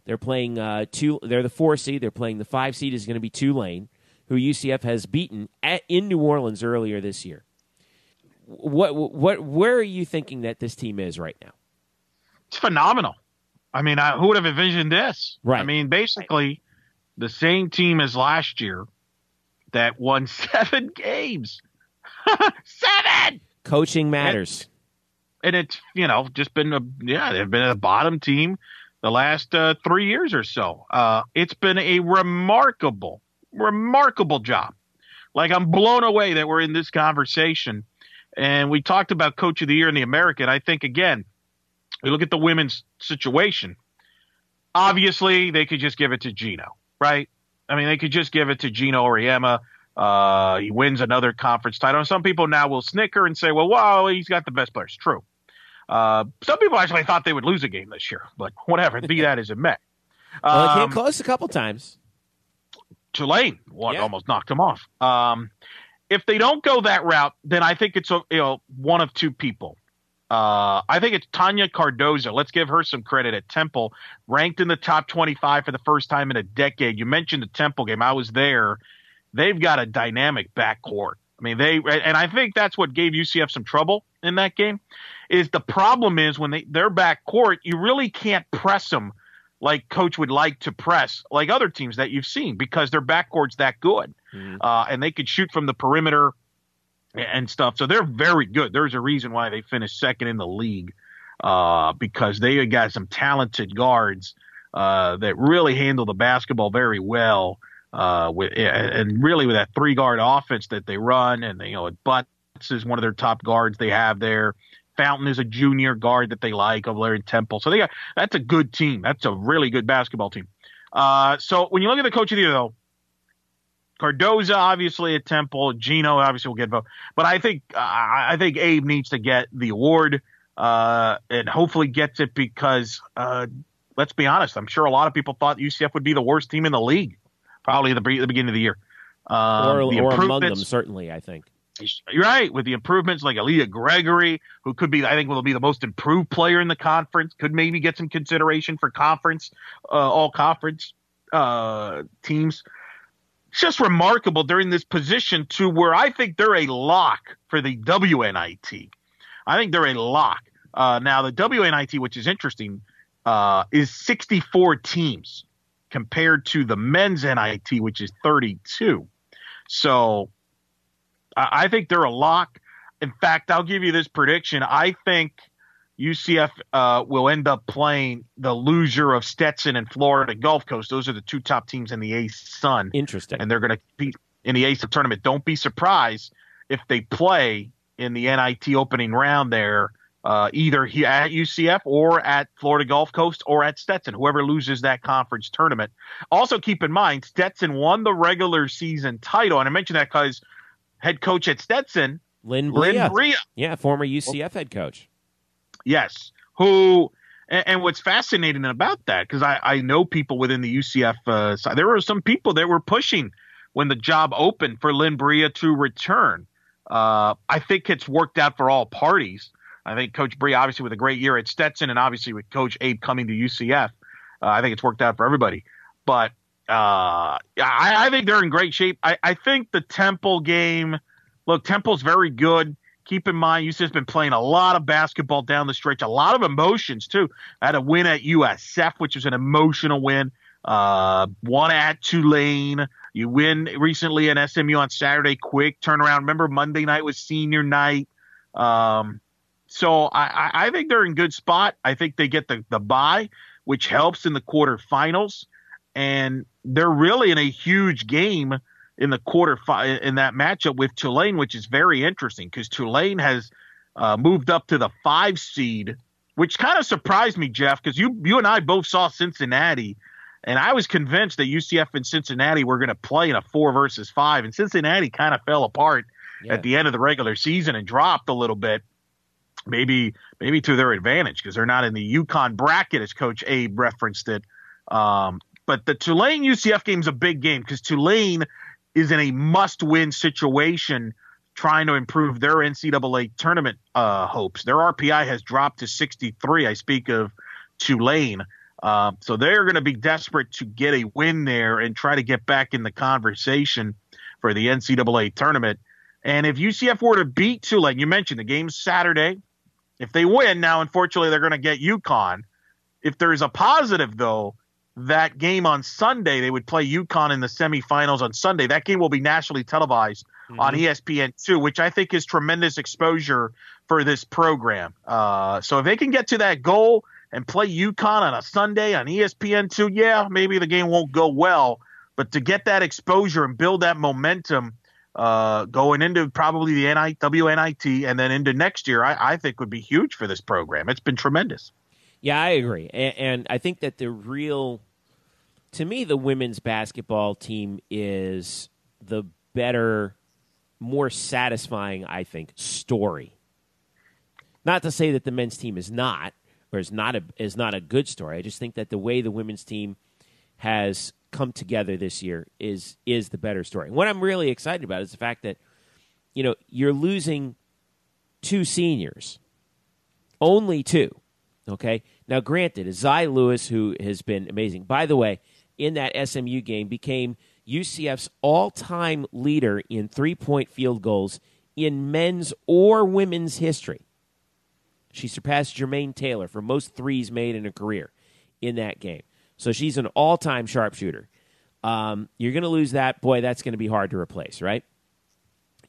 They're playing uh, two. They're the four seed. They're playing the five seed is going to be Tulane, who UCF has beaten at, in New Orleans earlier this year. What what where are you thinking that this team is right now? It's phenomenal. I mean, I, who would have envisioned this? Right. I mean, basically, the same team as last year that won seven games. seven. Coaching matters and it's you know just been a yeah they've been a bottom team the last uh, three years or so. Uh, it's been a remarkable, remarkable job. Like I'm blown away that we're in this conversation, and we talked about Coach of the Year in the American. I think again, we look at the women's situation. Obviously, they could just give it to Geno, right? I mean, they could just give it to Geno Auriemma. Uh, he wins another conference title. And some people now will snicker and say, well, wow, he's got the best players. True. Uh, some people actually thought they would lose a game this year, but whatever. be that as it may. Well, they came um, close a couple times. Tulane one yeah. almost knocked them off. Um, if they don't go that route, then I think it's a, you know one of two people. Uh, I think it's Tonya Cardoza. Let's give her some credit at Temple, ranked in the top 25 for the first time in a decade. You mentioned the Temple game. I was there. They've got a dynamic backcourt. I mean, they and I think that's what gave UCF some trouble in that game. Is the problem is when they they're back court, you really can't press them like coach would like to press like other teams that you've seen because their backcourt's that good, mm-hmm. uh, and they could shoot from the perimeter and stuff. So they're very good. There's a reason why they finished second in the league uh, because they got some talented guards uh, that really handle the basketball very well. Uh, with and really with that three guard offense that they run, and you know, Butts is one of their top guards they have there. Fountain is a junior guard that they like over there in Temple. So they got that's a good team. That's a really good basketball team. Uh, so when you look at the coach of the year, though, Cardoza obviously at Temple, Geno obviously will get vote, but I think uh, I think Abe needs to get the award uh, and hopefully gets it because uh, let's be honest, I'm sure a lot of people thought UCF would be the worst team in the league probably the, the beginning of the year. Um, or, the or among them, certainly, I think. You're right with the improvements like Aaliyah Gregory, who could be, I think, will be the most improved player in the conference. Could maybe get some consideration for conference, uh, all conference uh, teams. Just remarkable during this position to where I think they're a lock for the WNIT. I think they're a lock. Uh, now the WNIT, which is interesting, uh, is 64 teams compared to the men's NIT, which is 32. So I think they're a lock. In fact, I'll give you this prediction. I think UCF uh, will end up playing the loser of Stetson and Florida Gulf Coast. Those are the two top teams in the ASUN. Interesting. And they're going to compete in the ASUN tournament. Don't be surprised if they play in the NIT opening round there uh, either he, at UCF or at Florida Gulf Coast or at Stetson, whoever loses that conference tournament. Also, keep in mind, Stetson won the regular season title. And I mentioned that because head coach at Stetson, Lynn Bria. Lynn Bria. Yeah, former UCF head coach. Yes. Who, and, and what's fascinating about that, because I, I know people within the UCF uh, side, there were some people that were pushing when the job opened for Lynn Bria to return. Uh, I think it's worked out for all parties. I think Coach Bree, obviously, with a great year at Stetson, and obviously with Coach Abe coming to UCF, uh, I think it's worked out for everybody. But uh, I, I, think they're in great shape. I, I, think the Temple game. Look, Temple's very good. Keep in mind, UCF's been playing a lot of basketball down the stretch, a lot of emotions too. I had a win at USF, which was an emotional win. Uh, one at Tulane. You win recently at SMU on Saturday. Quick turnaround. Remember Monday night was senior night. Um, so I, I think they're in good spot. I think they get the the bye, which helps in the quarterfinals, and they're really in a huge game in the quarter fi- in that matchup with Tulane, which is very interesting because Tulane has uh, moved up to the five seed, which kind of surprised me, Jeff, because you you and I both saw Cincinnati, and I was convinced that UCF and Cincinnati were going to play in a four versus five, and Cincinnati kind of fell apart yeah. at the end of the regular season and dropped a little bit. Maybe maybe to their advantage because they're not in the UConn bracket, as Coach Abe referenced it. Um, but the Tulane UCF game is a big game because Tulane is in a must win situation trying to improve their NCAA tournament uh, hopes. Their RPI has dropped to 63. I speak of Tulane. Uh, so they're going to be desperate to get a win there and try to get back in the conversation for the NCAA tournament. And if UCF were to beat Tulane, you mentioned the game's Saturday. If they win, now unfortunately they're going to get UConn. If there's a positive though, that game on Sunday. They would play UConn in the semifinals on Sunday. That game will be nationally televised mm-hmm. on ESPN2, which I think is tremendous exposure for this program. Uh, so if they can get to that goal and play UConn on a Sunday on ESPN2, yeah, maybe the game won't go well. But to get that exposure and build that momentum uh, going into probably the NI, WNIT and then into next year, I, I think would be huge for this program. It's been tremendous. Yeah, I agree, and, and, I think that the real to me, the women's basketball team is the better, more satisfying, I think, story. Not to say that the men's team is not, or is not a is not a good story. I just think that the way the women's team has come together this year is is the better story. What I'm really excited about is the fact that you know you're losing two seniors, only two. Okay, now granted, Zy Lewis, who has been amazing. By the way, in that SMU game became UCF's all time leader in three point field goals in men's or women's history. She surpassed Jermaine Taylor for most threes made in a career in that game. So she's an all time sharpshooter. Um, you're going to lose that. Boy, that's going to be hard to replace, right?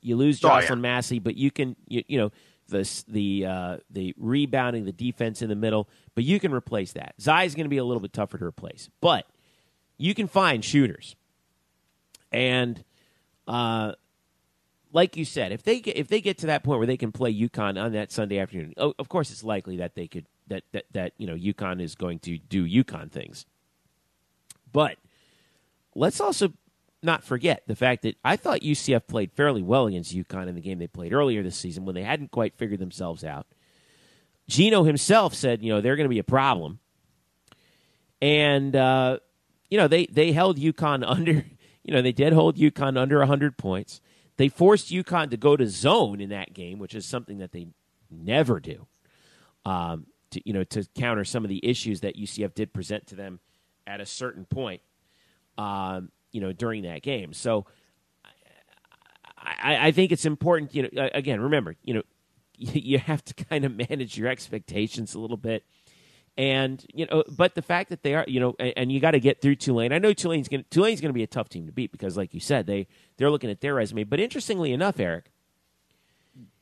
You lose Jocelyn oh, yeah. Massey, but you can, you, you know, the the uh, the rebounding, the defense in the middle, but you can replace that. Zy is going to be a little bit tougher to replace, but you can find shooters. And uh, like you said, if they get, if they get to that point where they can play UConn on that Sunday afternoon, oh, of course it's likely that they could that that that you know UConn is going to do UConn things. But let's also not forget the fact that I thought UCF played fairly well against UConn in the game they played earlier this season when they hadn't quite figured themselves out. Geno himself said, you know, they're going to be a problem. And uh, you know, they, they held UConn under, you know, they did hold UConn under 100 points. They forced UConn to go to zone in that game, which is something that they never do. Um, to you know, to counter some of the issues that UCF did present to them at a certain point, um, you know, during that game. So I, I think it's important. You know, again, remember, you know, you have to kind of manage your expectations a little bit. And you know, but the fact that they are, you know, and, and you got to get through Tulane. I know Tulane's going Tulane's going to be a tough team to beat because, like you said, they they're looking at their resume. But interestingly enough, Eric,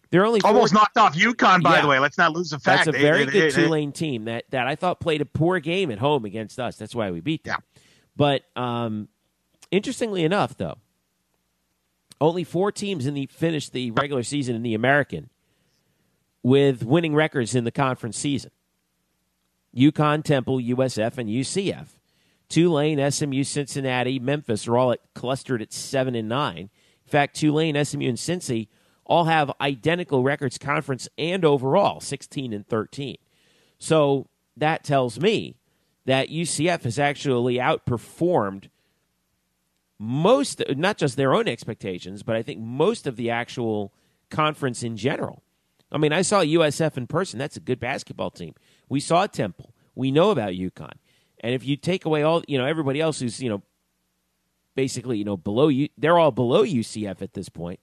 they're only four, almost knocked off UConn. By yeah, the way, let's not lose the fact that's a very they, good they, Tulane team that that I thought played a poor game at home against us. That's why we beat them. Yeah. But um, interestingly enough, though, only four teams in the finished the regular season in the American with winning records in the conference season. UConn, Temple, USF, and UCF. Tulane, SMU, Cincinnati, Memphis are all at, clustered at seven and nine. In fact, Tulane, SMU, and Cincy all have identical records, conference and overall, sixteen and thirteen. So that tells me that UCF has actually outperformed most, not just their own expectations, but I think most of the actual conference in general. I mean, I saw USF in person. That's a good basketball team. We saw Temple. We know about UConn. And if you take away all, you know, everybody else who's, you know, basically, you know, below you, they're all below UCF at this point.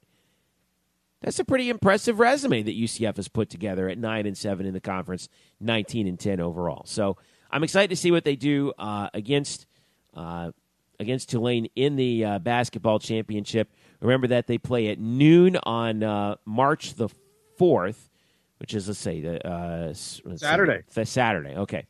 That's a pretty impressive resume that UCF has put together at 9 and 7 in the conference, 19 and 10 overall. So I'm excited to see what they do uh, against uh, against Tulane in the uh, basketball championship. Remember that they play at noon on uh, March the 4th which is let's say the uh, Saturday. the Saturday. Okay.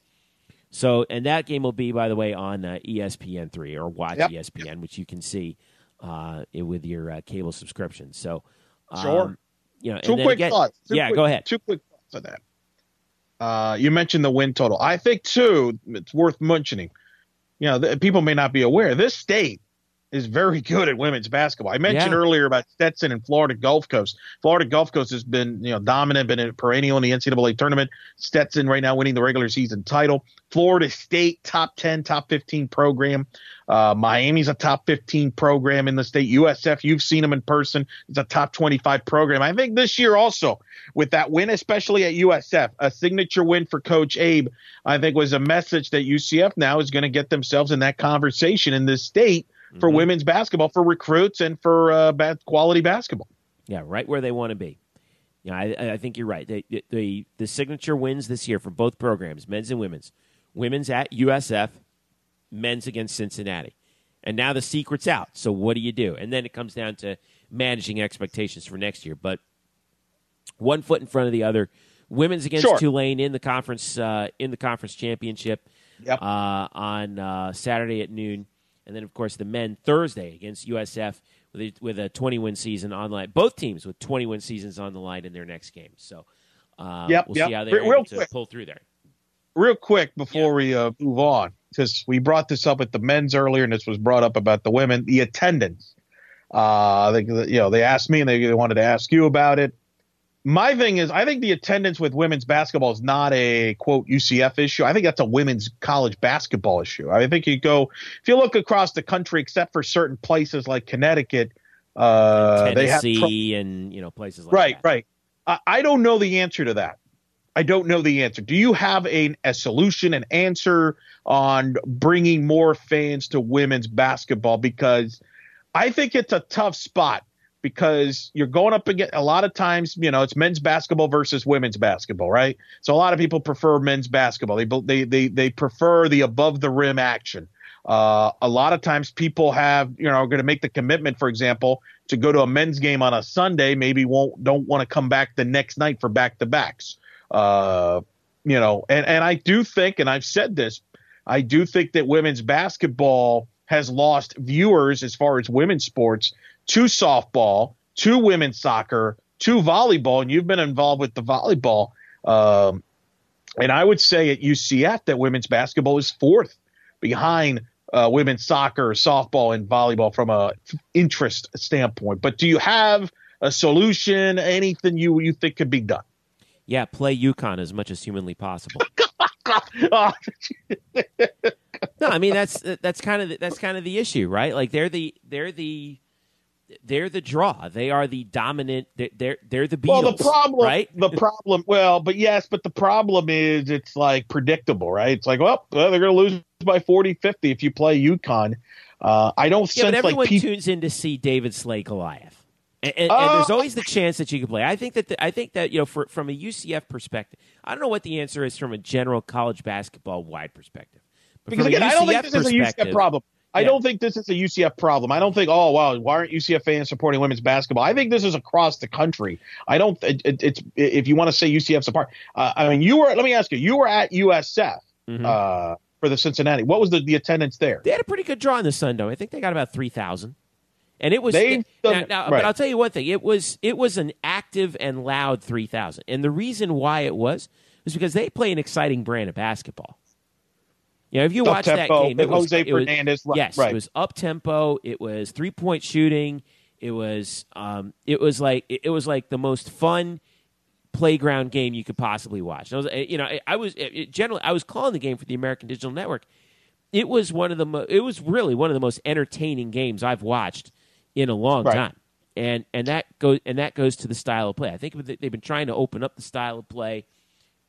So, and that game will be, by the way, on uh, ESPN three or watch yep. ESPN, which you can see uh, with your uh, cable subscription. So, um, sure. You know, two quick again, thoughts. Two yeah, quick, go ahead. Two quick thoughts on that. Uh, you mentioned the win total. I think too, it's worth mentioning. You know, the, people may not be aware. This state is very good at women's basketball. I mentioned yeah. earlier about Stetson and Florida Gulf Coast. Florida Gulf Coast has been you know dominant, been a perennial in the NCAA tournament. Stetson right now winning the regular season title. Florida State top ten, top fifteen program. Uh, Miami's a top 15 program in the state. USF, you've seen them in person. It's a top 25 program. I think this year also, with that win, especially at USF, a signature win for Coach Abe, I think was a message that UCF now is going to get themselves in that conversation in this state for mm-hmm. women's basketball, for recruits, and for uh, bad quality basketball. Yeah, right where they want to be. Yeah, I, I think you're right. The, the the signature wins this year for both programs, men's and women's. Women's at USF, men's against Cincinnati. And now the secret's out. So what do you do? And then it comes down to managing expectations for next year. But one foot in front of the other. Women's against sure. Tulane in the conference uh, in the conference championship yep. uh, on uh, Saturday at noon, and then of course the men Thursday against USF with a, with a 20 win season on line. Both teams with 20 win seasons on the line in their next game. So um, yep, we'll yep. see how they're able to pull through there. Real quick before we uh, move on, because we brought this up at the men's earlier, and this was brought up about the women. The attendance. Uh, they, you know, they asked me, and they, they wanted to ask you about it. My thing is, I think the attendance with women's basketball is not a quote UCF issue. I think that's a women's college basketball issue. I think you go if you look across the country, except for certain places like Connecticut, uh, Tennessee, pro- and you know places like right, that. right. I, I don't know the answer to that. I don't know the answer. Do you have a, a solution, an answer on bringing more fans to women's basketball? Because I think it's a tough spot because you're going up against a lot of times, you know, it's men's basketball versus women's basketball, right? So a lot of people prefer men's basketball. They they they, they prefer the above the rim action. Uh, a lot of times people have, you know, are going to make the commitment, for example, to go to a men's game on a Sunday, maybe won't don't want to come back the next night for back to backs. Uh, you know, and, and I do think, and I've said this, I do think that women's basketball has lost viewers as far as women's sports to softball, to women's soccer, to volleyball, and you've been involved with the volleyball. Um, and I would say at UCF that women's basketball is fourth behind uh, women's soccer, softball, and volleyball from a interest standpoint. But do you have a solution? Anything you you think could be done? Yeah, play UConn as much as humanly possible. no, I mean that's that's kind of the, that's kind of the issue, right? Like they're the they're the they're the draw. They are the dominant. They're they're, the Beatles. Well, the problem, right? The problem. Well, but yes, but the problem is it's like predictable, right? It's like, well, well they're going to lose by 40, 50 if you play UConn. Uh, I don't yeah, sense but everyone like tunes in to see David Slay Goliath. And, and, uh, and, there's oh. always the chance that you can play. I think that the, I think that you know, for, from a UCF perspective, I don't know what the answer is from a general college basketball wide perspective. But because again, I don't think this is a UCF problem. I yeah. don't think this is a UCF problem. I don't think, oh wow, why aren't UCF fans supporting women's basketball? I think this is across the country. I don't. It, it, it's if you want to say UCF's a part. Uh, I mean, you were. Let me ask you. You were at USF. Mm-hmm. Uh, for the Cincinnati, what was the, the attendance there? They had a pretty good draw in the Sun Dome. I think they got about three thousand. And it was they, now, now right. but I'll tell you one thing. It was it was an active and loud 3000. And the reason why it was was because they play an exciting brand of basketball. You know, if you watch that game, it was, Jose it was, Fernandez. Yes, right. it was up tempo. It was three point shooting. It was um, it was like it, was like the most fun playground game you could possibly watch. I was, eh, you know, eh, I was eh, generally I was calling the game for the American Digital Network. It was one of the mo- it was really one of the most entertaining games I've watched in a long right. time. And and that goes and that goes to the style of play. I think they've been trying to open up the style of play.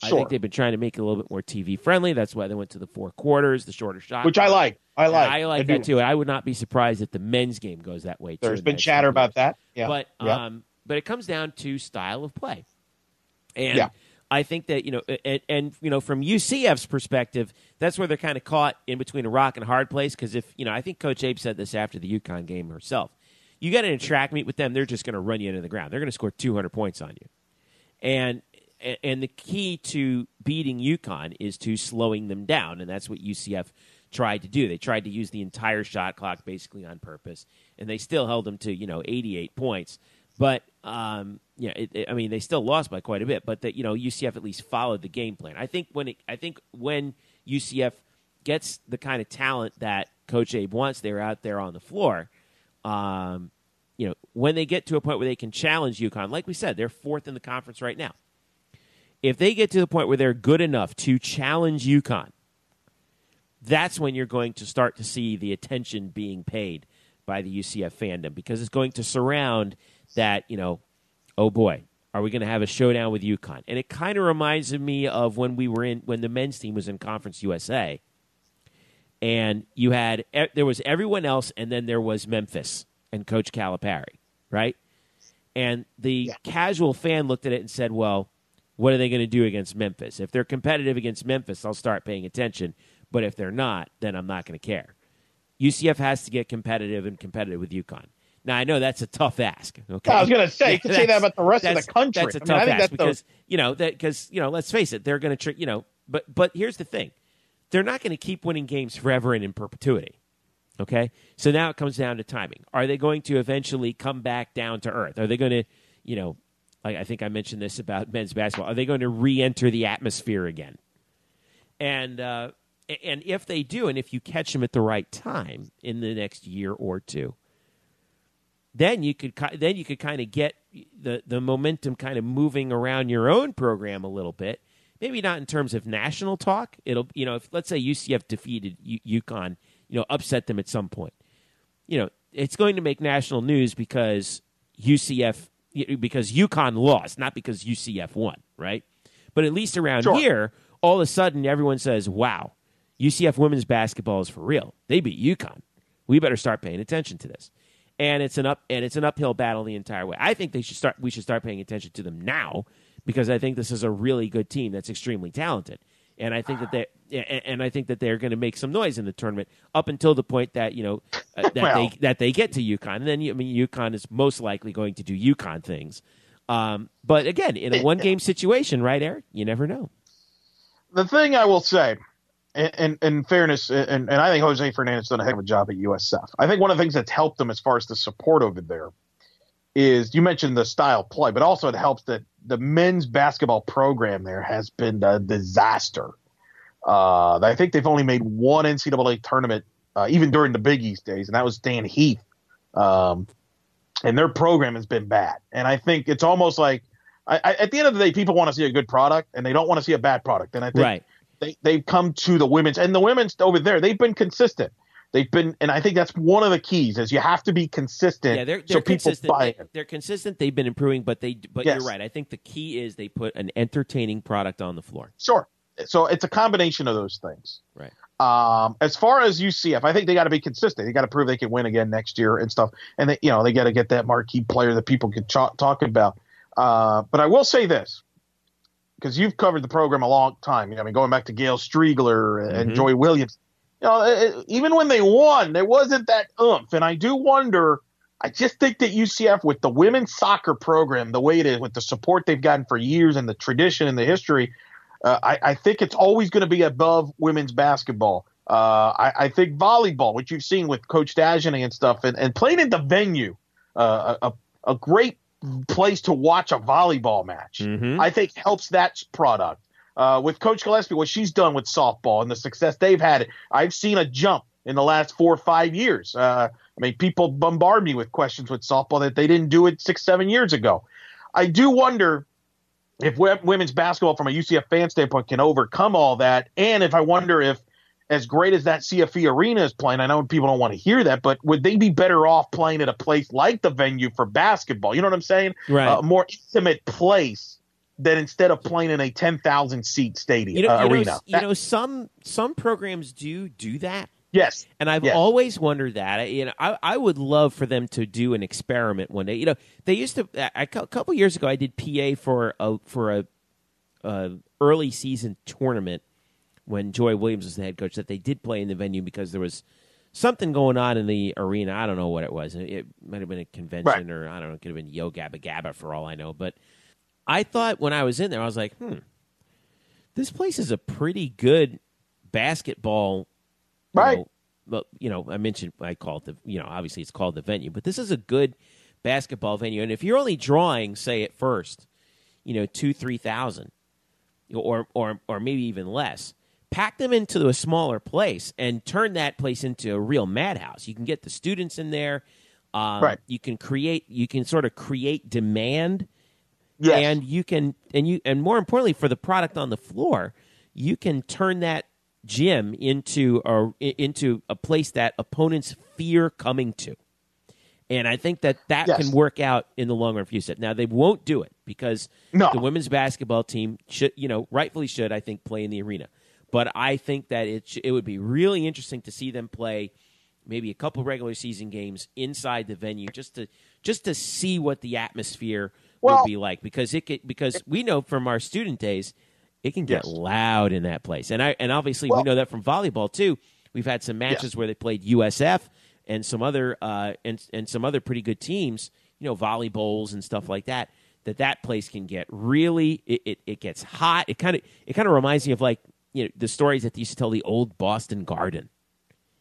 Sure. I think they've been trying to make it a little bit more TV friendly. That's why they went to the four quarters, the shorter shot, which I like. I like. I like I that too. I would not be surprised if the men's game goes that way. There's been chatter about that. Yeah. But yeah. um, but it comes down to style of play, and yeah. I think that you know, and, and, you know, from UCF's perspective, that's where they're kind of caught in between a rock and a hard place. Because if you know, I think Coach Abe said this after the UConn game herself you get in a track meet with them, they're just going to run you into the ground. They're going to score 200 points on you. And and the key to beating UConn is to slowing them down, and that's what UCF tried to do. They tried to use the entire shot clock basically on purpose, and they still held them to you know 88 points. But um, yeah, it, it, I mean, they still lost by quite a bit. But that you know, UCF at least followed the game plan. I think when it, I think when UCF gets the kind of talent that Coach Abe wants, they're out there on the floor. Um, you know, when they get to a point where they can challenge UConn, like we said, they're fourth in the conference right now. If they get to the point where they're good enough to challenge UConn, that's when you're going to start to see the attention being paid by the UCF fandom because it's going to surround that, you know, oh boy, are we going to have a showdown with UConn? And it kind of reminds me of when we were in when the men's team was in Conference USA, and you had there was everyone else, and then there was Memphis and Coach Calipari, right? And the yeah. casual fan looked at it and said, "Well, what are they going to do against Memphis? If they're competitive against Memphis, I'll start paying attention. But if they're not, then I'm not going to care." UCF has to get competitive and competitive with UConn. Now I know that's a tough ask. Okay, I was going to say you could say that about the rest of the country. That's a tough I mean, ask because the... you know that because you know let's face it, they're going to trick you know. But but here's the thing, they're not going to keep winning games forever and in perpetuity. Okay, so now it comes down to timing. Are they going to eventually come back down to earth? Are they going to you know? I think I mentioned this about men's basketball. Are they going to re-enter the atmosphere again? And uh, and if they do, and if you catch them at the right time in the next year or two, then you could then you could kind of get the the momentum kind of moving around your own program a little bit. Maybe not in terms of national talk. It'll you know if let's say UCF defeated U- UConn, you know upset them at some point. You know it's going to make national news because UCF because UConn lost, not because UCF won, right? But at least around sure. here, all of a sudden everyone says, "Wow, UCF women's basketball is for real. They beat UConn. We better start paying attention to this." and it's an up and it's an uphill battle the entire way. I think they should start. We should start paying attention to them now because I think this is a really good team that's extremely talented, and I think that they and I think that they're going to make some noise in the tournament up until the point that you know uh, that well, they that they get to UConn, and then I mean UConn is most likely going to do UConn things. Um, but again, in a one game situation, right, Eric? You never know. The thing I will say in, in fairness, and, and I think Jose Fernandez done a heck of a job at USF. I think one of the things that's helped them as far as the support over there is you mentioned the style play, but also it helps that the men's basketball program there has been a disaster. Uh, I think they've only made one NCAA tournament, uh, even during the Big East days, and that was Stan Heath. Um, and their program has been bad. And I think it's almost like I, I, at the end of the day, people want to see a good product and they don't want to see a bad product. And I think right they they've come to the women's and the women's over there. They've been consistent. They've been, and I think that's one of the keys is you have to be consistent. Yeah, they're, they're so consistent. They, they're consistent. They've been improving, but they, but yes. you're right. I think the key is they put an entertaining product on the floor. Sure. So it's a combination of those things. Right. Um, as far as UCF, I think they got to be consistent. They got to prove they can win again next year and stuff. And they, you know, they got to get that marquee player that people can ch- talk about. Uh, but I will say this: because you've covered the program a long time. I mean, going back to Gail Striegler and mm-hmm. Joy Williams. You know, it, even when they won, there wasn't that oomph. And I do wonder. I just think that UCF, with the women's soccer program, the way it is, with the support they've gotten for years and the tradition and the history, uh, I, I, think it's always going to be above women's basketball. Uh, I, I, think volleyball, which you've seen with Coach Dagenais and stuff, and, and playing in the venue, uh, a, a great place to watch a volleyball match. Mm-hmm. I think helps that product. Uh, with Coach Gillispie, what she's done with softball and the success they've had, I've seen a jump in the last four or five years. Uh, I mean, people bombard me with questions with softball that they didn't do it six, seven years ago. I do wonder if women's basketball, from a UCF fan standpoint, can overcome all that, and if I wonder if as great as that CFE arena is playing, I know people don't want to hear that, but would they be better off playing at a place like the venue for basketball? You know what I'm saying? Right. A more intimate place than instead of playing in a 10,000 seat stadium you know, uh, you arena. Know, you know, some some programs do do that. Yes. And I've yes. always wondered that. You know, I, I would love for them to do an experiment one day. You know, they used to a couple years ago. I did PA for a for a, a early season tournament when Joy Williams was the head coach that they did play in the venue because there was something going on in the arena. I don't know what it was. It might have been a convention right. or I don't know. It could have been Yo Gabba Gabba for all I know. But I thought when I was in there, I was like, hmm, this place is a pretty good basketball. Right. Know, well, you know, I mentioned I call it the, you know, obviously it's called the venue, but this is a good basketball venue. And if you're only drawing, say at first, you know, two, three thousand, or or or maybe even less, pack them into a smaller place and turn that place into a real madhouse. You can get the students in there. Um, right. You can create. You can sort of create demand. Yes. And you can, and you, and more importantly, for the product on the floor, you can turn that gym into a into a place that opponents fear coming to. And I think that that yes. can work out in the long run for UCF. Now they won't do it because no. the women's basketball team should, you know, rightfully should, I think, play in the arena. But I think that it sh- it would be really interesting to see them play maybe a couple regular season games inside the venue just to just to see what the atmosphere well, would be like because it could, because we know from our student days it can get yes. loud in that place. And I and obviously well, we know that from volleyball too. We've had some matches yes. where they played USF and some other uh, and and some other pretty good teams, you know, volley bowls and stuff like that. That that place can get really it, it, it gets hot. It kind of it kind of reminds me of like you know the stories that they used to tell the old Boston Garden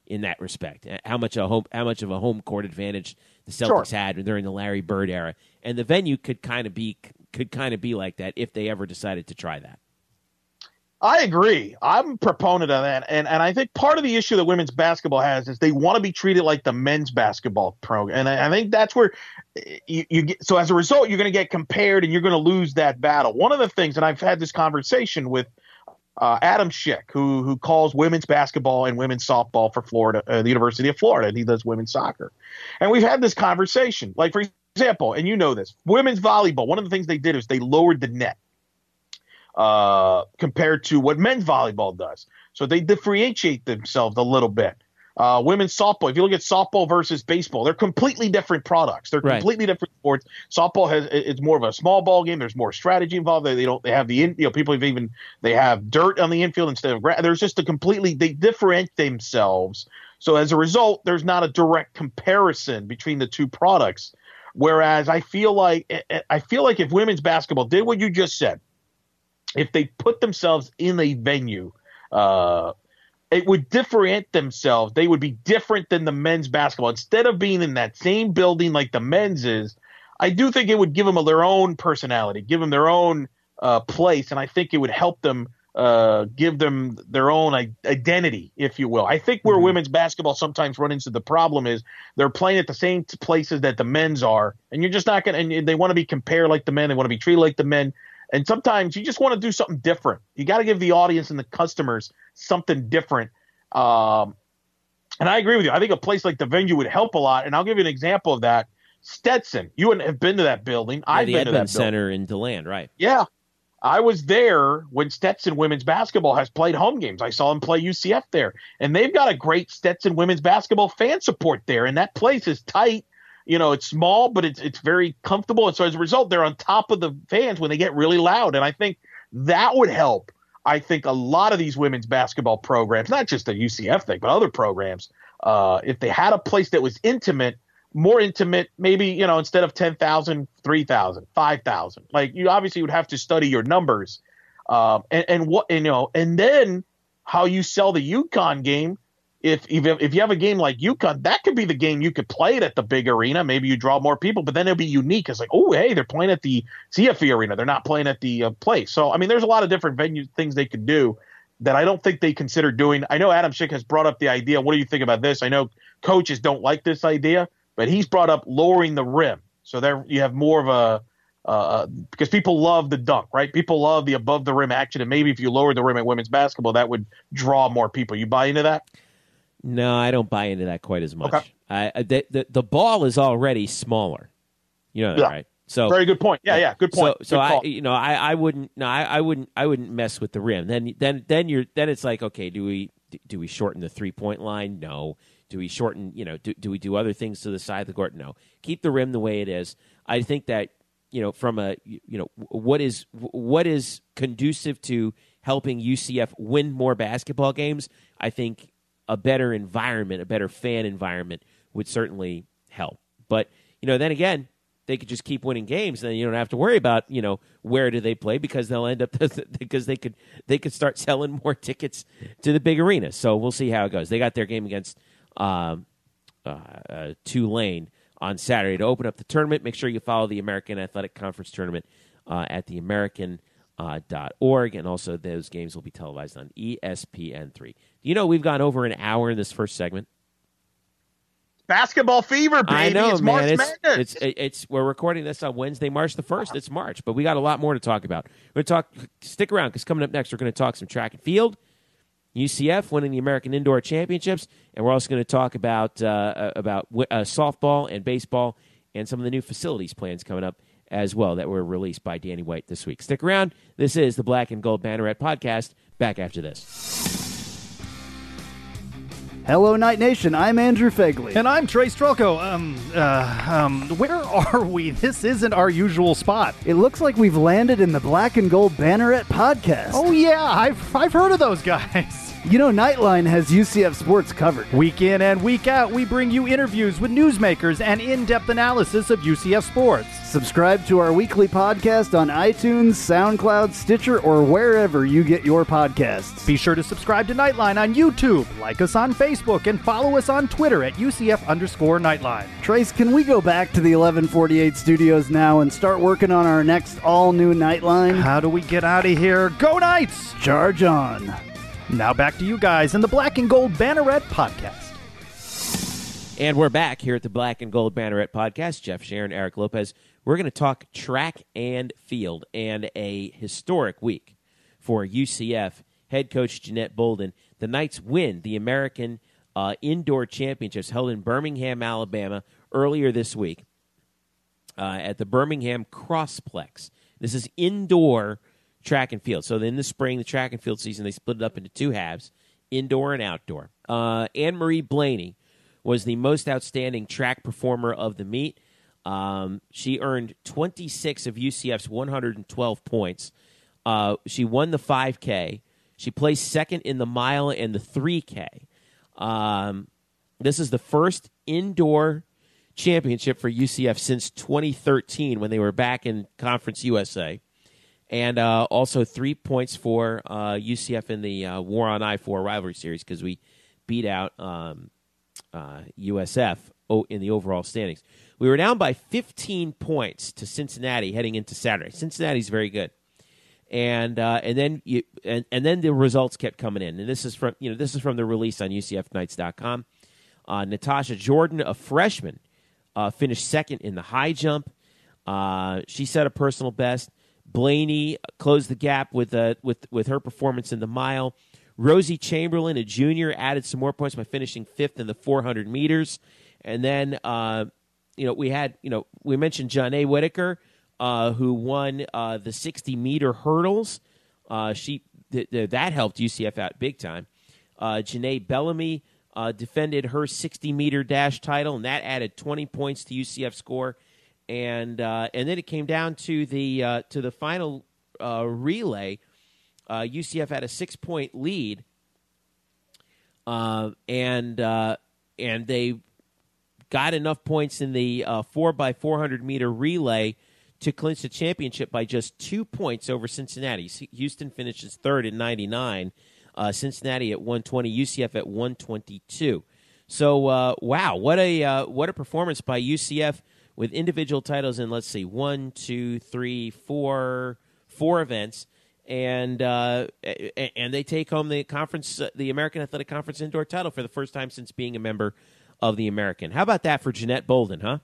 in that respect. How much a home how much of a home court advantage the Celtics sure. had during the Larry Bird era, and the venue could kind of be could kind of be like that if they ever decided to try that. I agree. I'm a proponent of that, and and I think part of the issue that women's basketball has is they want to be treated like the men's basketball program, and I, I think that's where you, you get. So as a result, you're going to get compared, and you're going to lose that battle. One of the things, and I've had this conversation with uh, Adam Schick, who who calls women's basketball and women's softball for Florida, uh, the University of Florida, and he does women's soccer, and we've had this conversation. Like for example, and you know this, women's volleyball. One of the things they did is they lowered the net uh, compared to what men's volleyball does. So they differentiate themselves a little bit. Uh, women's softball. If you look at softball versus baseball, they're completely different products. They're right. completely different sports. Softball has it's more of a small ball game. There's more strategy involved. They, they don't. They have the in, you know people have even they have dirt on the infield instead of grass. There's just a completely they differentiate themselves. So as a result, there's not a direct comparison between the two products. Whereas I feel like I feel like if women's basketball did what you just said, if they put themselves in a venue, uh, it would differentiate themselves. They would be different than the men's basketball. Instead of being in that same building like the men's is, I do think it would give them a, their own personality, give them their own uh, place, and I think it would help them uh, give them their own identity, if you will. I think where mm-hmm. women's basketball sometimes run into the problem is they're playing at the same places that the men's are, and you're just not going to. And they want to be compared like the men, they want to be treated like the men. And sometimes you just want to do something different. You got to give the audience and the customers something different. Um, and I agree with you. I think a place like the venue would help a lot. And I'll give you an example of that. Stetson, you wouldn't have been to that building. Yeah, I've been Edmund to that Center building. in DeLand, right? Yeah, I was there when Stetson women's basketball has played home games. I saw them play UCF there, and they've got a great Stetson women's basketball fan support there. And that place is tight you know, it's small, but it's it's very comfortable. And so as a result, they're on top of the fans when they get really loud. And I think that would help. I think a lot of these women's basketball programs, not just the UCF thing, but other programs, uh, if they had a place that was intimate, more intimate, maybe, you know, instead of 10,000, 3,000, 5,000. Like you obviously would have to study your numbers. Um, and, and what, you know, and then how you sell the UConn game if if if you have a game like UConn, that could be the game you could play it at the big arena. Maybe you draw more people, but then it'll be unique. It's like, oh, hey, they're playing at the CFE arena. They're not playing at the uh, place. So, I mean, there's a lot of different venue things they could do that I don't think they consider doing. I know Adam Schick has brought up the idea. What do you think about this? I know coaches don't like this idea, but he's brought up lowering the rim. So there you have more of a uh, because people love the dunk, right? People love the above the rim action, and maybe if you lower the rim at women's basketball, that would draw more people. You buy into that? No, I don't buy into that quite as much. Okay. I, the, the, the ball is already smaller. You know that, yeah. right? So very good point. Yeah, yeah, good point. So, so I, you know, I, I wouldn't, no, I, I wouldn't, I wouldn't mess with the rim. Then, then, then you're, then it's like, okay, do we, do we shorten the three point line? No. Do we shorten, you know, do, do we do other things to the side of the court? No. Keep the rim the way it is. I think that, you know, from a, you know, what is, what is conducive to helping UCF win more basketball games? I think a better environment, a better fan environment would certainly help. But you know, then again, they could just keep winning games, and then you don't have to worry about you know where do they play because they'll end up because they could they could start selling more tickets to the big arena. So we'll see how it goes. They got their game against um, uh, uh, Tulane on Saturday to open up the tournament. Make sure you follow the American Athletic Conference tournament uh, at the American. Uh, org and also those games will be televised on ESPN3. You know we've gone over an hour in this first segment basketball fever, baby. I know, it's man. March it's, Madness. It's, it's, we're recording this on Wednesday, March the first. It's March, but we got a lot more to talk about. We're going to talk. Stick around because coming up next, we're going to talk some track and field. UCF winning the American Indoor Championships, and we're also going to talk about uh, uh about uh, softball and baseball and some of the new facilities plans coming up as well that were released by Danny White this week. Stick around. This is the Black and Gold Banneret podcast. Back after this. Hello, Knight Nation. I'm Andrew Fegley. And I'm Trey Strelko. Um, uh, um, where are we? This isn't our usual spot. It looks like we've landed in the Black and Gold Banneret podcast. Oh, yeah. I've, I've heard of those guys. You know, Nightline has UCF sports covered. Week in and week out, we bring you interviews with newsmakers and in depth analysis of UCF sports. Subscribe to our weekly podcast on iTunes, SoundCloud, Stitcher, or wherever you get your podcasts. Be sure to subscribe to Nightline on YouTube, like us on Facebook, and follow us on Twitter at UCF underscore Nightline. Trace, can we go back to the 1148 studios now and start working on our next all new Nightline? How do we get out of here? Go Knights! Charge on. Now back to you guys in the Black and Gold Banneret podcast. And we're back here at the Black and Gold Banneret podcast. Jeff Sharon, Eric Lopez. We're going to talk track and field and a historic week for UCF head coach Jeanette Bolden. The Knights win the American uh, Indoor Championships held in Birmingham, Alabama earlier this week uh, at the Birmingham Crossplex. This is indoor track and field. So in the spring, the track and field season, they split it up into two halves, indoor and outdoor. Uh, Anne Marie Blaney was the most outstanding track performer of the meet. Um, she earned 26 of UCF's 112 points. Uh, she won the 5K. She placed second in the mile and the 3K. Um, this is the first indoor championship for UCF since 2013 when they were back in Conference USA and uh, also three points for uh, UCF in the uh, War on I four rivalry series because we beat out um, USF uh, in the overall standings. We were down by 15 points to Cincinnati heading into Saturday. Cincinnati's very good, and uh, and then you and, and then the results kept coming in. And this is from you know this is from the release on UCFKnights.com. Uh, Natasha Jordan, a freshman, finished second in the high jump. she set a personal best. Blaney closed the gap with uh, with with her performance in the mile. Rosie Chamberlain, a junior, added some more points by finishing fifth in the 400 meters. And then, uh, you know, we had, you know, we mentioned Janae Whitaker, uh, who won uh, the 60 meter hurdles. Uh, she th- th- that helped UCF out big time. Uh, Janae Bellamy uh, defended her 60 meter dash title, and that added 20 points to UCF score and uh, and then it came down to the uh, to the final uh, relay. UCF uh, had a six point lead, uh, and uh, and they got enough points in the four by four hundred meter relay to clinch the championship by just two points over Cincinnati. Houston finishes third at ninety nine. Cincinnati at 120, UCF at 122. So, wow, what a what a performance by UCF with individual titles in let's see one two three four four events. And uh, and they take home the conference uh, the american athletic conference indoor title for the first time since being a member of the american. How about that for jeanette bolden huh?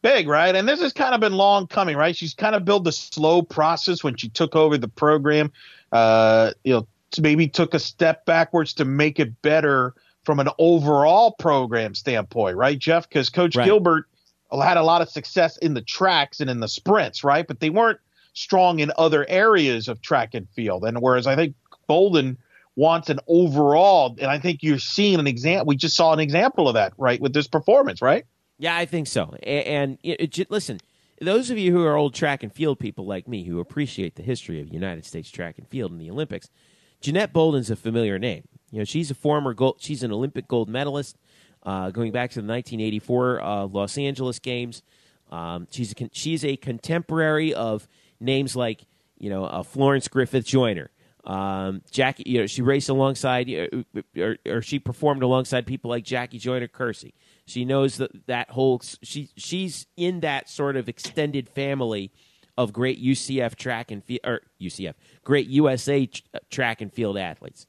Big right? And this has kind of been long coming right? She's kind of built a slow process when she took over the program. Uh, you know maybe took a step backwards to make it better from an overall program standpoint right jeff? Because coach right. gilbert had a lot of success in the tracks and in the sprints, right? But they weren't strong in other areas of track and field. And whereas I think Bolden wants an overall, and I think you're seeing an example. We just saw an example of that, right, with this performance, right? Yeah, I think so. And, it, it, listen, those of you who are old track and field people like me who appreciate the history of United States track and field in the Olympics, Jeanette Bolden's a familiar name. You know, she's a former gold, she's an Olympic gold medalist uh, going back to the 1984 uh, Los Angeles Games. Um, she's a, she's a contemporary of names like you know uh, Florence Griffith Joyner. Um, Jackie, you know, she raced alongside, uh, or, or, she performed alongside people like Jackie Joyner Kersee. She knows that that whole she she's in that sort of extended family of great UCF track and field or UCF great USA uh, track and field athletes,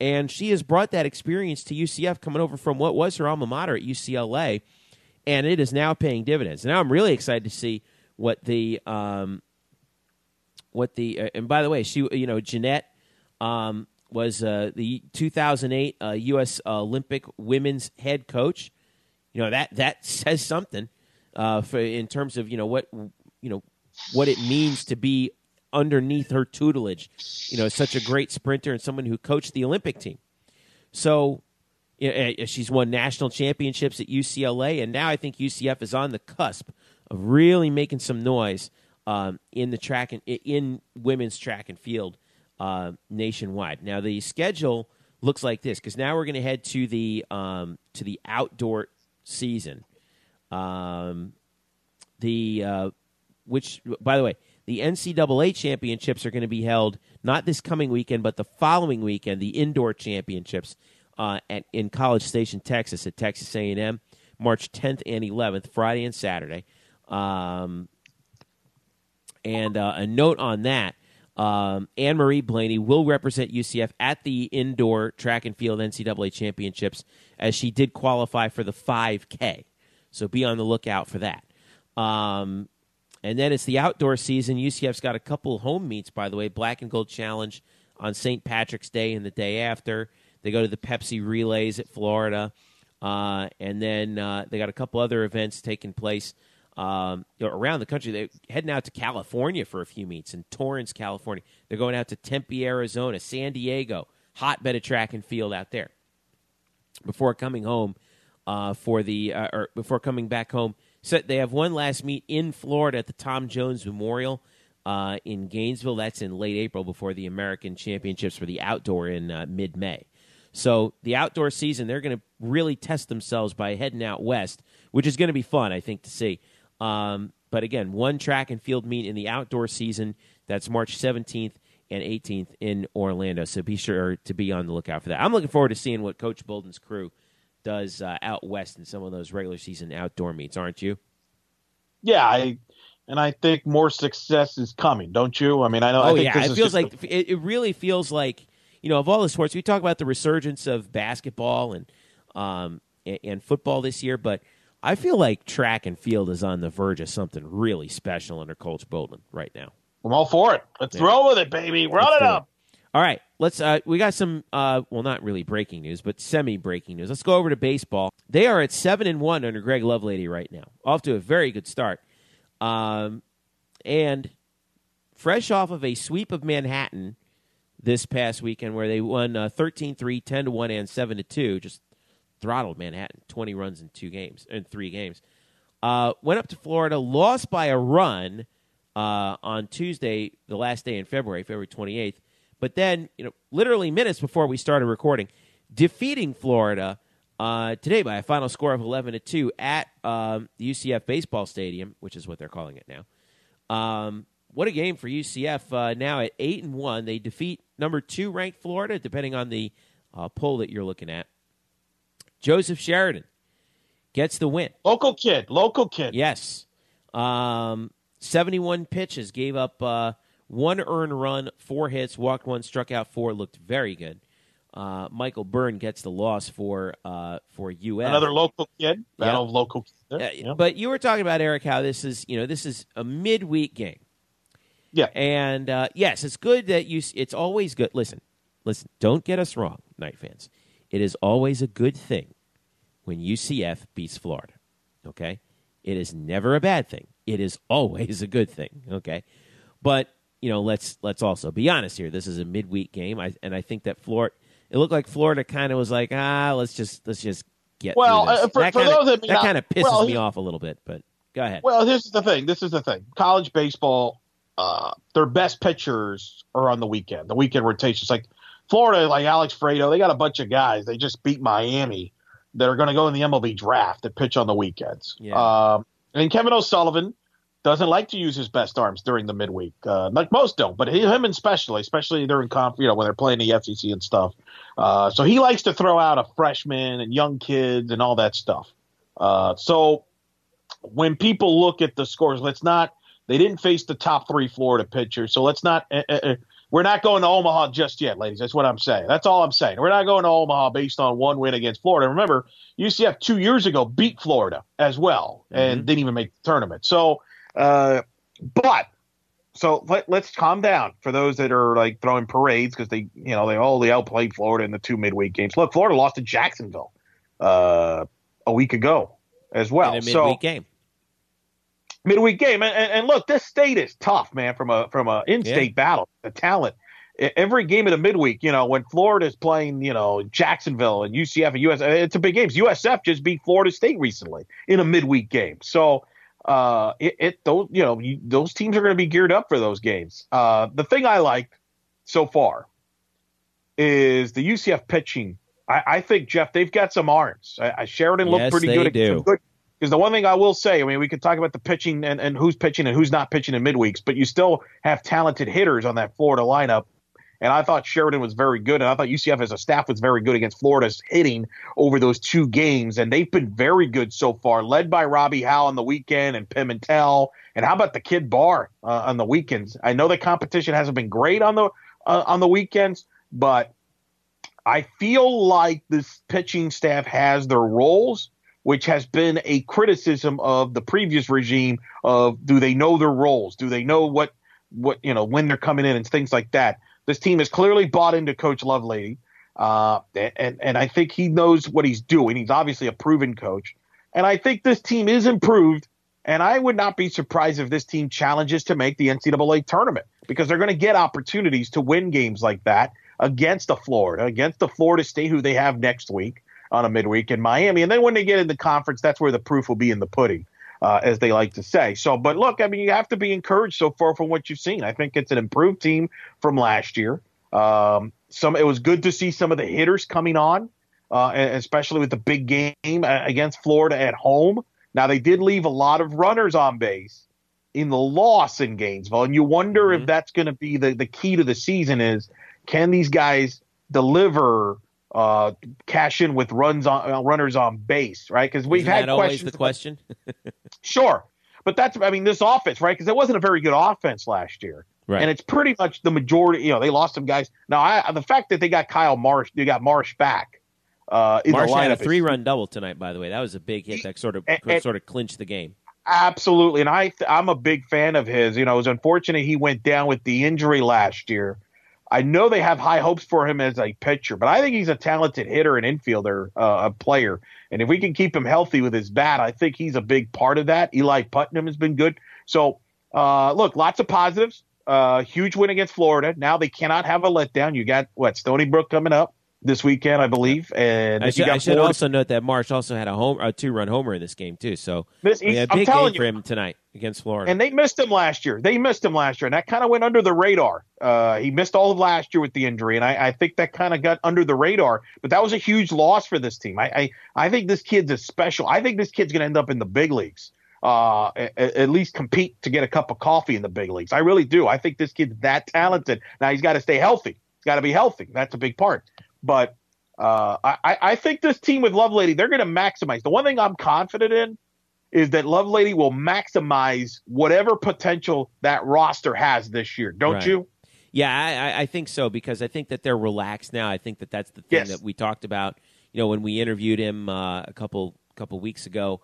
and she has brought that experience to UCF, coming over from what was her alma mater at UCLA, and it is now paying dividends. Now I'm really excited to see what the um, what the uh, and by the way, she you know Jeanette um, was uh, the 2008 uh, U.S. Olympic women's head coach. You know that that says something uh, for in terms of you know what you know what it means to be underneath her tutelage. You know, such a great sprinter and someone who coached the Olympic team. So you know, eh, she's won national championships at UCLA, and now I think UCF is on the cusp of really making some noise um, in the track and in women's track and field uh, nationwide. Now the schedule looks like this because now we're going to head to the um, to the outdoor season. Um, the uh, which, by the way, the NCAA championships are going to be held not this coming weekend, but the following weekend. The indoor championships uh, at in College Station, Texas, at Texas A&M, March 10th and 11th, Friday and Saturday. Um, and uh, a note on that um, Anne Marie Blaney will represent UCF at the indoor track and field NCAA championships as she did qualify for the 5K. So be on the lookout for that. Um, and then it's the outdoor season. UCF's got a couple home meets, by the way. Black and Gold Challenge on St. Patrick's Day and the day after. They go to the Pepsi Relays at Florida. Uh, and then uh, they got a couple other events taking place um, around the country. They're heading out to California for a few meets in Torrance, California. They're going out to Tempe, Arizona, San Diego, hotbed of track and field out there. Before coming home uh, for the uh, or before coming back home, so they have one last meet in Florida at the Tom Jones Memorial uh, in Gainesville. That's in late April before the American Championships for the outdoor in uh, mid May. So the outdoor season, they're going to really test themselves by heading out west, which is going to be fun, I think, to see. Um, but again, one track and field meet in the outdoor season. That's March 17th and 18th in Orlando. So be sure to be on the lookout for that. I'm looking forward to seeing what Coach Bolden's crew does uh, out west in some of those regular season outdoor meets, aren't you? Yeah, I and I think more success is coming, don't you? I mean, I know. Oh I yeah, it feels like a... it, it really feels like you know of all the sports we talk about the resurgence of basketball and um and, and football this year, but I feel like track and field is on the verge of something really special under Coach Bolden right now. I'm all for it. Let's yeah. roll with it, baby. Run Let's it up. All right, let's. Uh, we got some. Uh, well, not really breaking news, but semi-breaking news. Let's go over to baseball. They are at seven and one under Greg Lovelady right now, off to a very good start, um, and fresh off of a sweep of Manhattan this past weekend, where they won uh, 13-3, 10 to one, and seven to two. Just throttled Manhattan, 20 runs in two games, in three games. Uh, went up to Florida, lost by a run uh, on Tuesday, the last day in February, February 28th. But then, you know, literally minutes before we started recording, defeating Florida uh, today by a final score of 11 to 2 at um, the UCF baseball stadium, which is what they're calling it now. Um, what a game for UCF! Uh, now at eight and one, they defeat number two ranked Florida, depending on the uh, poll that you're looking at. Joseph Sheridan gets the win. Local kid, local kid. Yes. Um, 71 pitches, gave up uh, one earned run, four hits, walked one, struck out four, looked very good. Uh, Michael Byrne gets the loss for uh, for UF. Another local kid, battle yeah. of local. Yeah. But you were talking about Eric how this is you know this is a midweek game. Yeah, and uh, yes, it's good that you. It's always good. Listen, listen. Don't get us wrong, Knight fans. It is always a good thing when UCF beats Florida. Okay? It is never a bad thing. It is always a good thing. Okay? But, you know, let's let's also be honest here. This is a midweek game. I, and I think that Florida it looked like Florida kind of was like, ah, let's just let's just get well. Uh, for, that for kinda, those that, that kind of pisses well, me off a little bit. But go ahead. Well, this is the thing. This is the thing. College baseball, uh, their best pitchers are on the weekend. The weekend rotations, like Florida, like Alex Faedo, they got a bunch of guys. They just beat Miami that are going to go in the MLB draft that pitch on the weekends. Yeah. Um, And Kevin O'Sullivan doesn't like to use his best arms during the midweek, uh, like most don't, but he, him especially, especially during conf, you know, when they're playing the SEC and stuff. Uh, so he likes to throw out a freshman and young kids and all that stuff. Uh, so when people look at the scores, let's not. They didn't face the top three Florida pitchers, so let's not. Uh, uh, we're not going to Omaha just yet, ladies. That's what I'm saying. That's all I'm saying. We're not going to Omaha based on one win against Florida. Remember, UCF two years ago beat Florida as well and mm-hmm. didn't even make the tournament. So, uh, but so let, us calm down for those that are like throwing parades because they, you know, they all they outplayed Florida in the two midweek games. Look, Florida lost to Jacksonville uh, a week ago as well. In a midweek so, game midweek game. And, and, look, this state is tough, man. From a from a in-state yeah. battle, the talent. Every game of the midweek, you know, when Florida's playing, you know, Jacksonville and UCF and US, it's a big game. USF just beat Florida State recently in a midweek game. So, uh, it, it those you know you, those teams are going to be geared up for those games. Uh, the thing I liked so far is the UCF pitching. I, I think Jeff, they've got some arms. I, Sheridan looked yes, pretty good. Do. good because the one thing I will say, I mean, we could talk about the pitching and, and who's pitching and who's not pitching in midweeks, but you still have talented hitters on that Florida lineup. And I thought Sheridan was very good, and I thought UCF as a staff was very good against Florida's hitting over those two games, and they've been very good so far, led by Robbie Howe on the weekend and Pimentel. And how about the kid Barr uh, on the weekends? I know the competition hasn't been great on the uh, on the weekends, but I feel like this pitching staff has their roles which has been a criticism of the previous regime of do they know their roles? Do they know what what you know when they're coming in and things like that? This team has clearly bought into Coach Lovelady, uh, and and I think he knows what he's doing. He's obviously a proven coach, and I think this team is improved. And I would not be surprised if this team challenges to make the NCAA tournament because they're going to get opportunities to win games like that against the Florida, against the Florida State, who they have next week on a midweek in Miami. And then when they get in the conference, that's where the proof will be in the pudding, uh, as they like to say. So, but look, I mean, you have to be encouraged so far from what you've seen. I think it's an improved team from last year. Um, some it was good to see some of the hitters coming on, uh, especially with the big game uh, against Florida at home. Now they did leave a lot of runners on base in the loss in Gainesville, and you wonder mm-hmm. if that's going to be the the key to the season is can these guys deliver uh, cash in with runs on uh, runners on base, right? Because we've Isn't had that questions. the question. sure, but that's I mean this offense, right? Because it wasn't a very good offense last year, right? And it's pretty much the majority. You know, they lost some guys. Now, I, the fact that they got Kyle Marsh, they got Marsh back. Uh, in Marsh the had a three-run double tonight, by the way. That was a big hit that sort of and, and, sort of clinched the game. Absolutely, and I I'm a big fan of his. You know, it was unfortunate he went down with the injury last year I know they have high hopes for him as a pitcher, but I think he's a talented hitter and infielder, uh, a player. And if we can keep him healthy with his bat, I think he's a big part of that. Eli Putnam has been good. So, uh, look, lots of positives. Uh, huge win against Florida. Now they cannot have a letdown. You got what Stony Brook coming up this weekend, I believe. And I should, I should also note that Marsh also had a home, a two-run homer in this game too. So this, a big game you, for him tonight against Florida. And they missed him last year. They missed him last year, and that kind of went under the radar. Uh, he missed all of last year with the injury, and I, I think that kind of got under the radar. But that was a huge loss for this team. I, I, I think this kid's a special. I think this kid's going to end up in the big leagues. Uh, at, at, least compete to get a cup of coffee in the big leagues. I really do. I think this kid's that talented. Now he's got to stay healthy. He's got to be healthy. That's a big part. But uh, I, I think this team with Lovelady, they're going to maximize. The one thing I'm confident in is that Lovelady will maximize whatever potential that roster has this year. Don't right. you? Yeah, I, I, think so because I think that they're relaxed now. I think that that's the thing yes. that we talked about. You know, when we interviewed him uh, a couple couple weeks ago,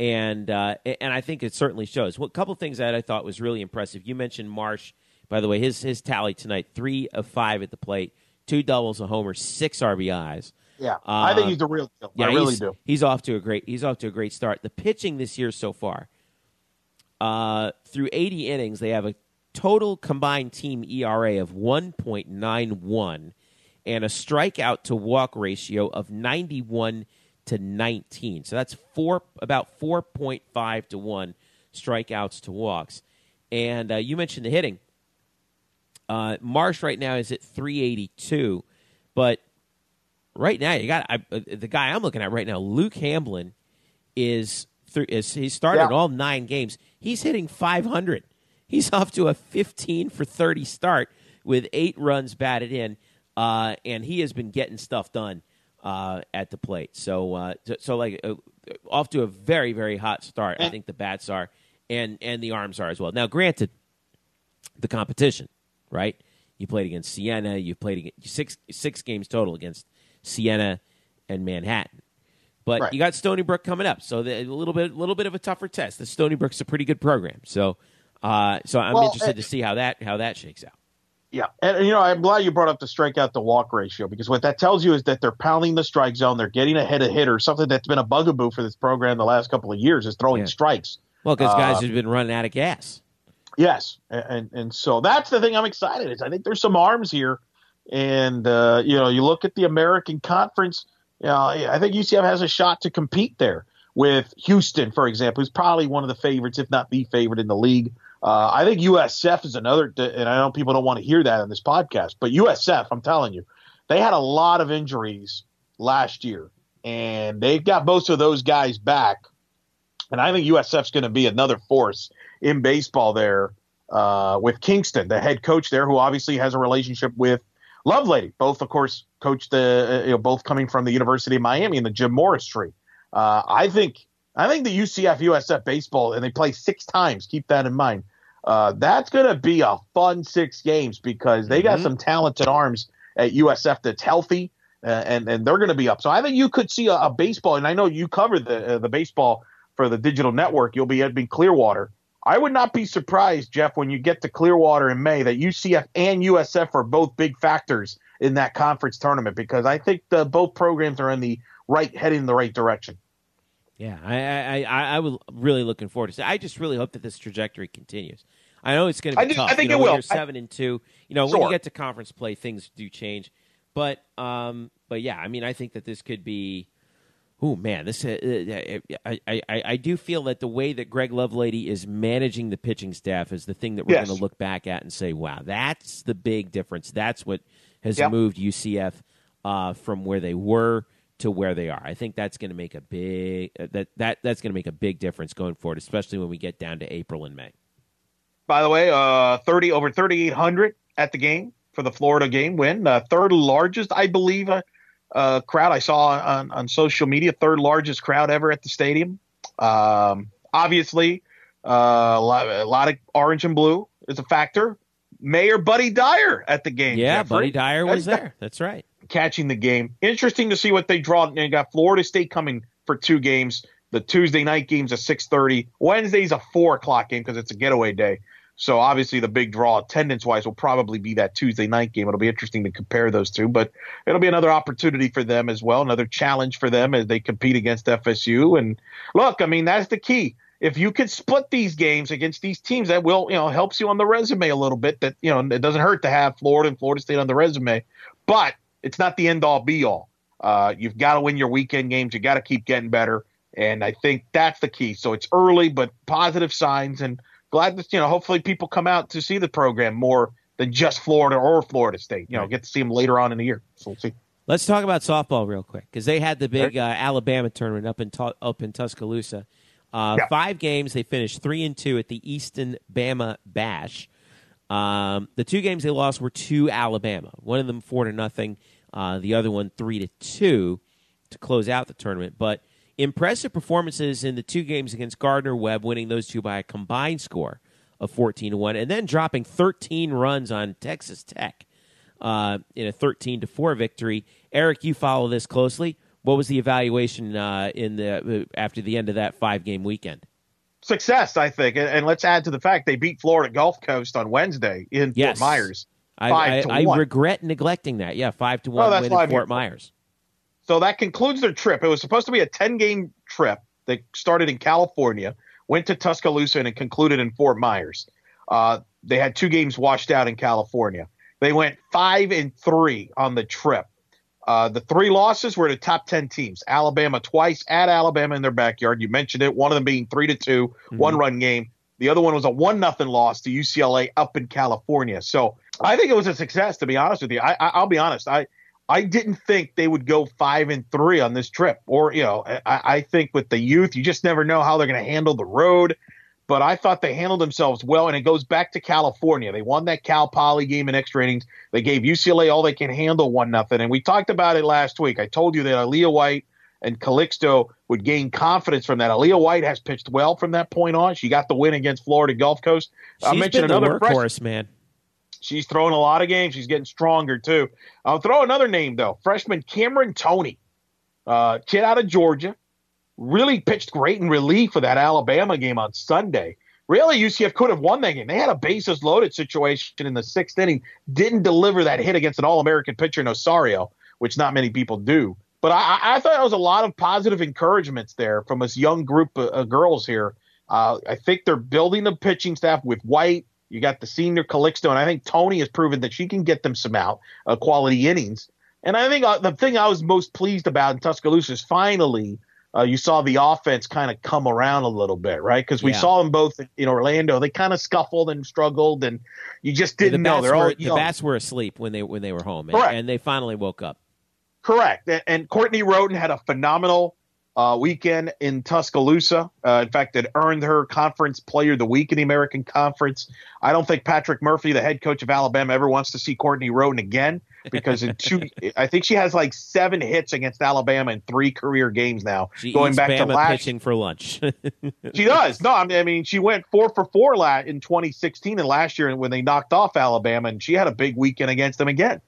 and uh, and I think it certainly shows. Well, a couple things that I thought was really impressive. You mentioned Marsh, by the way. His his tally tonight: three of five at the plate two doubles, a homer, six RBIs. Yeah, I think he's a real deal. Yeah, I really do. He's off to a great. He's off to a great start. The pitching this year so far, uh, through 80 innings, they have a total combined team ERA of 1.91 and a strikeout to walk ratio of 91 to 19. So that's four about 4.5 to one strikeouts to walks. And uh, you mentioned the hitting. Uh, Marsh right now is at 382, but right now you got I, uh, the guy I'm looking at right now, Luke Hamblin, is th- he started yeah. all nine games. He's hitting 500. He's off to a 15 for 30 start with eight runs batted in, uh, and he has been getting stuff done uh, at the plate. So, uh, so like uh, off to a very very hot start. I think the bats are, and and the arms are as well. Now, granted, the competition, right? You played against Siena. You played against six six games total against Siena and Manhattan. But right. you got Stony Brook coming up, so the, a little bit, a little bit of a tougher test. The Stony Brook's a pretty good program, so uh, so I'm well, interested to see how that how that shakes out. Yeah, and you know I'm glad you brought up the strikeout to walk ratio because what that tells you is that they're pounding the strike zone, they're getting ahead of hitters. Something that's been a bugaboo for this program the last couple of years is throwing yeah. strikes. Well, because guys uh, have been running out of gas. Yes, and and so that's the thing I'm excited is I think there's some arms here, and uh, you know you look at the American Conference. You know, I think UCF has a shot to compete there with Houston, for example, who's probably one of the favorites, if not the favorite in the league. Uh, I think USF is another, and I know people don't want to hear that on this podcast, but USF, I'm telling you, they had a lot of injuries last year, and they've got most of those guys back. And I think USF's going to be another force in baseball there uh, with Kingston, the head coach there, who obviously has a relationship with Lovelady. Both, of course, coached the, uh, you know, both coming from the University of Miami and the Jim Morris tree. Uh, I think I think the UCF USF baseball, and they play six times. Keep that in mind. Uh, that's going to be a fun six games because they got mm-hmm. some talented arms at USF that's healthy, uh, and and they're going to be up. So I think you could see a, a baseball, and I know you cover the uh, the baseball for the digital network. You'll be at Clearwater. I would not be surprised, Jeff, when you get to Clearwater in May that UCF and USF are both big factors in that conference tournament because I think the, both programs are in the right heading in the right direction. Yeah, I, I, I, I was really looking forward to it. I just really hope that this trajectory continues. I know it's going to be I tough. I think you know, it will. You're seven I, and two. You know, sure. when you get to conference play, things do change. But, um, but yeah, I mean, I think that this could be. Oh man, this uh, uh, I, I I do feel that the way that Greg Lovelady is managing the pitching staff is the thing that we're yes. going to look back at and say, "Wow, that's the big difference. That's what has yep. moved UCF uh, from where they were to where they are. I think that's going to make a big uh, that that that's going to make a big difference going forward, especially when we get down to April and May. By the way, uh, thirty over thirty eight hundred at the game for the Florida game win, uh, third largest, I believe, uh, uh, crowd I saw on on social media, third largest crowd ever at the stadium. Um, obviously, uh, a lot, a lot of orange and blue is a factor. Mayor Buddy Dyer at the game. Yeah, Jeffrey. Buddy Dyer was there. That's right catching the game. Interesting to see what they draw. They got Florida State coming for two games. The Tuesday night game's a six thirty. Wednesday's a four o'clock game because it's a getaway day. So obviously the big draw attendance wise will probably be that Tuesday night game. It'll be interesting to compare those two, but it'll be another opportunity for them as well, another challenge for them as they compete against FSU. And look, I mean that's the key. If you can split these games against these teams, that will you know helps you on the resume a little bit. That you know it doesn't hurt to have Florida and Florida State on the resume, but it's not the end all be all. Uh, you've got to win your weekend games. You got to keep getting better, and I think that's the key. So it's early, but positive signs, and glad that you know. Hopefully, people come out to see the program more than just Florida or Florida State. You know, get to see them later on in the year. So we'll see. Let's talk about softball real quick because they had the big uh, Alabama tournament up in up in Tuscaloosa. Uh, yeah. Five games, they finished three and two at the Easton Bama Bash. Um, the two games they lost were to Alabama. One of them four to nothing, uh, the other one three to two to close out the tournament. But impressive performances in the two games against Gardner Webb, winning those two by a combined score of fourteen to one, and then dropping thirteen runs on Texas Tech uh, in a thirteen to four victory. Eric, you follow this closely. What was the evaluation uh, in the uh, after the end of that five game weekend? success, I think. And, and, let's add to the fact they beat Florida Gulf Coast on Wednesday in yes. Fort Myers. I, I, I regret neglecting that. Yeah, five to one win in Fort Myers. So that concludes their trip. It was supposed to be a ten game trip. They started in California, went to Tuscaloosa, and it concluded in Fort Myers. Uh, they had two games washed out in California. They went five and three on the trip. Uh, the three losses were to top 10 teams. Alabama twice at Alabama in their backyard. You mentioned it. One of them being three to 2 mm-hmm. one run game. The other one was a one nothing loss to UCLA up in California. So I think it was a success, to be honest with you. I, I, will be honest. I, I didn't think they would go five and three on this trip. Or, you know, I, I think with the youth, you just never know how they're going to handle the road. But I thought they handled themselves well, and it goes back to California. They won that Cal Poly game in extra innings. They gave UCLA all they can handle, one nothing. And we talked about it last week. I told you that Aaliyah White and Calixto would gain confidence from that. Aaliyah White has pitched well from that point on. She got the win against Florida Gulf Coast. She's I mentioned another workhorse, man. She's throwing a lot of games. She's getting stronger too. I'll throw another name though. Freshman Cameron Tony, uh, kid out of Georgia, really pitched great in relief for that Alabama game on Sunday. Really, UCF could have won that game. They had a bases loaded situation in the sixth inning. Didn't deliver that hit against an All American pitcher in Osorio, which not many people do. But I, I thought there was a lot of positive encouragements there from this young group of, of girls here. Uh, I think they're building the pitching staff with White, you got the senior Calixto, and I think Tony has proven that she can get them some out uh, quality innings. And I think uh, the thing I was most pleased about in Tuscaloosa is finally uh, you saw the offense kind of come around a little bit, right? Because we yeah. saw them both in Orlando. They kind of scuffled and struggled, and you just didn't the know. They're all, the know, bats were asleep when they when they were home, and, and they finally woke up. Correct. And, and Courtney Roden had a phenomenal uh, weekend in Tuscaloosa. Uh, in fact, it earned her Conference Player of the Week in the American Conference. I don't think Patrick Murphy, the head coach of Alabama, ever wants to see Courtney Roden again because in two, I think she has like seven hits against Alabama in three career games now. She going back Bama to last, pitching for lunch. she does. No, I mean she went four for four in 2016 and last year when they knocked off Alabama, and she had a big weekend against them again.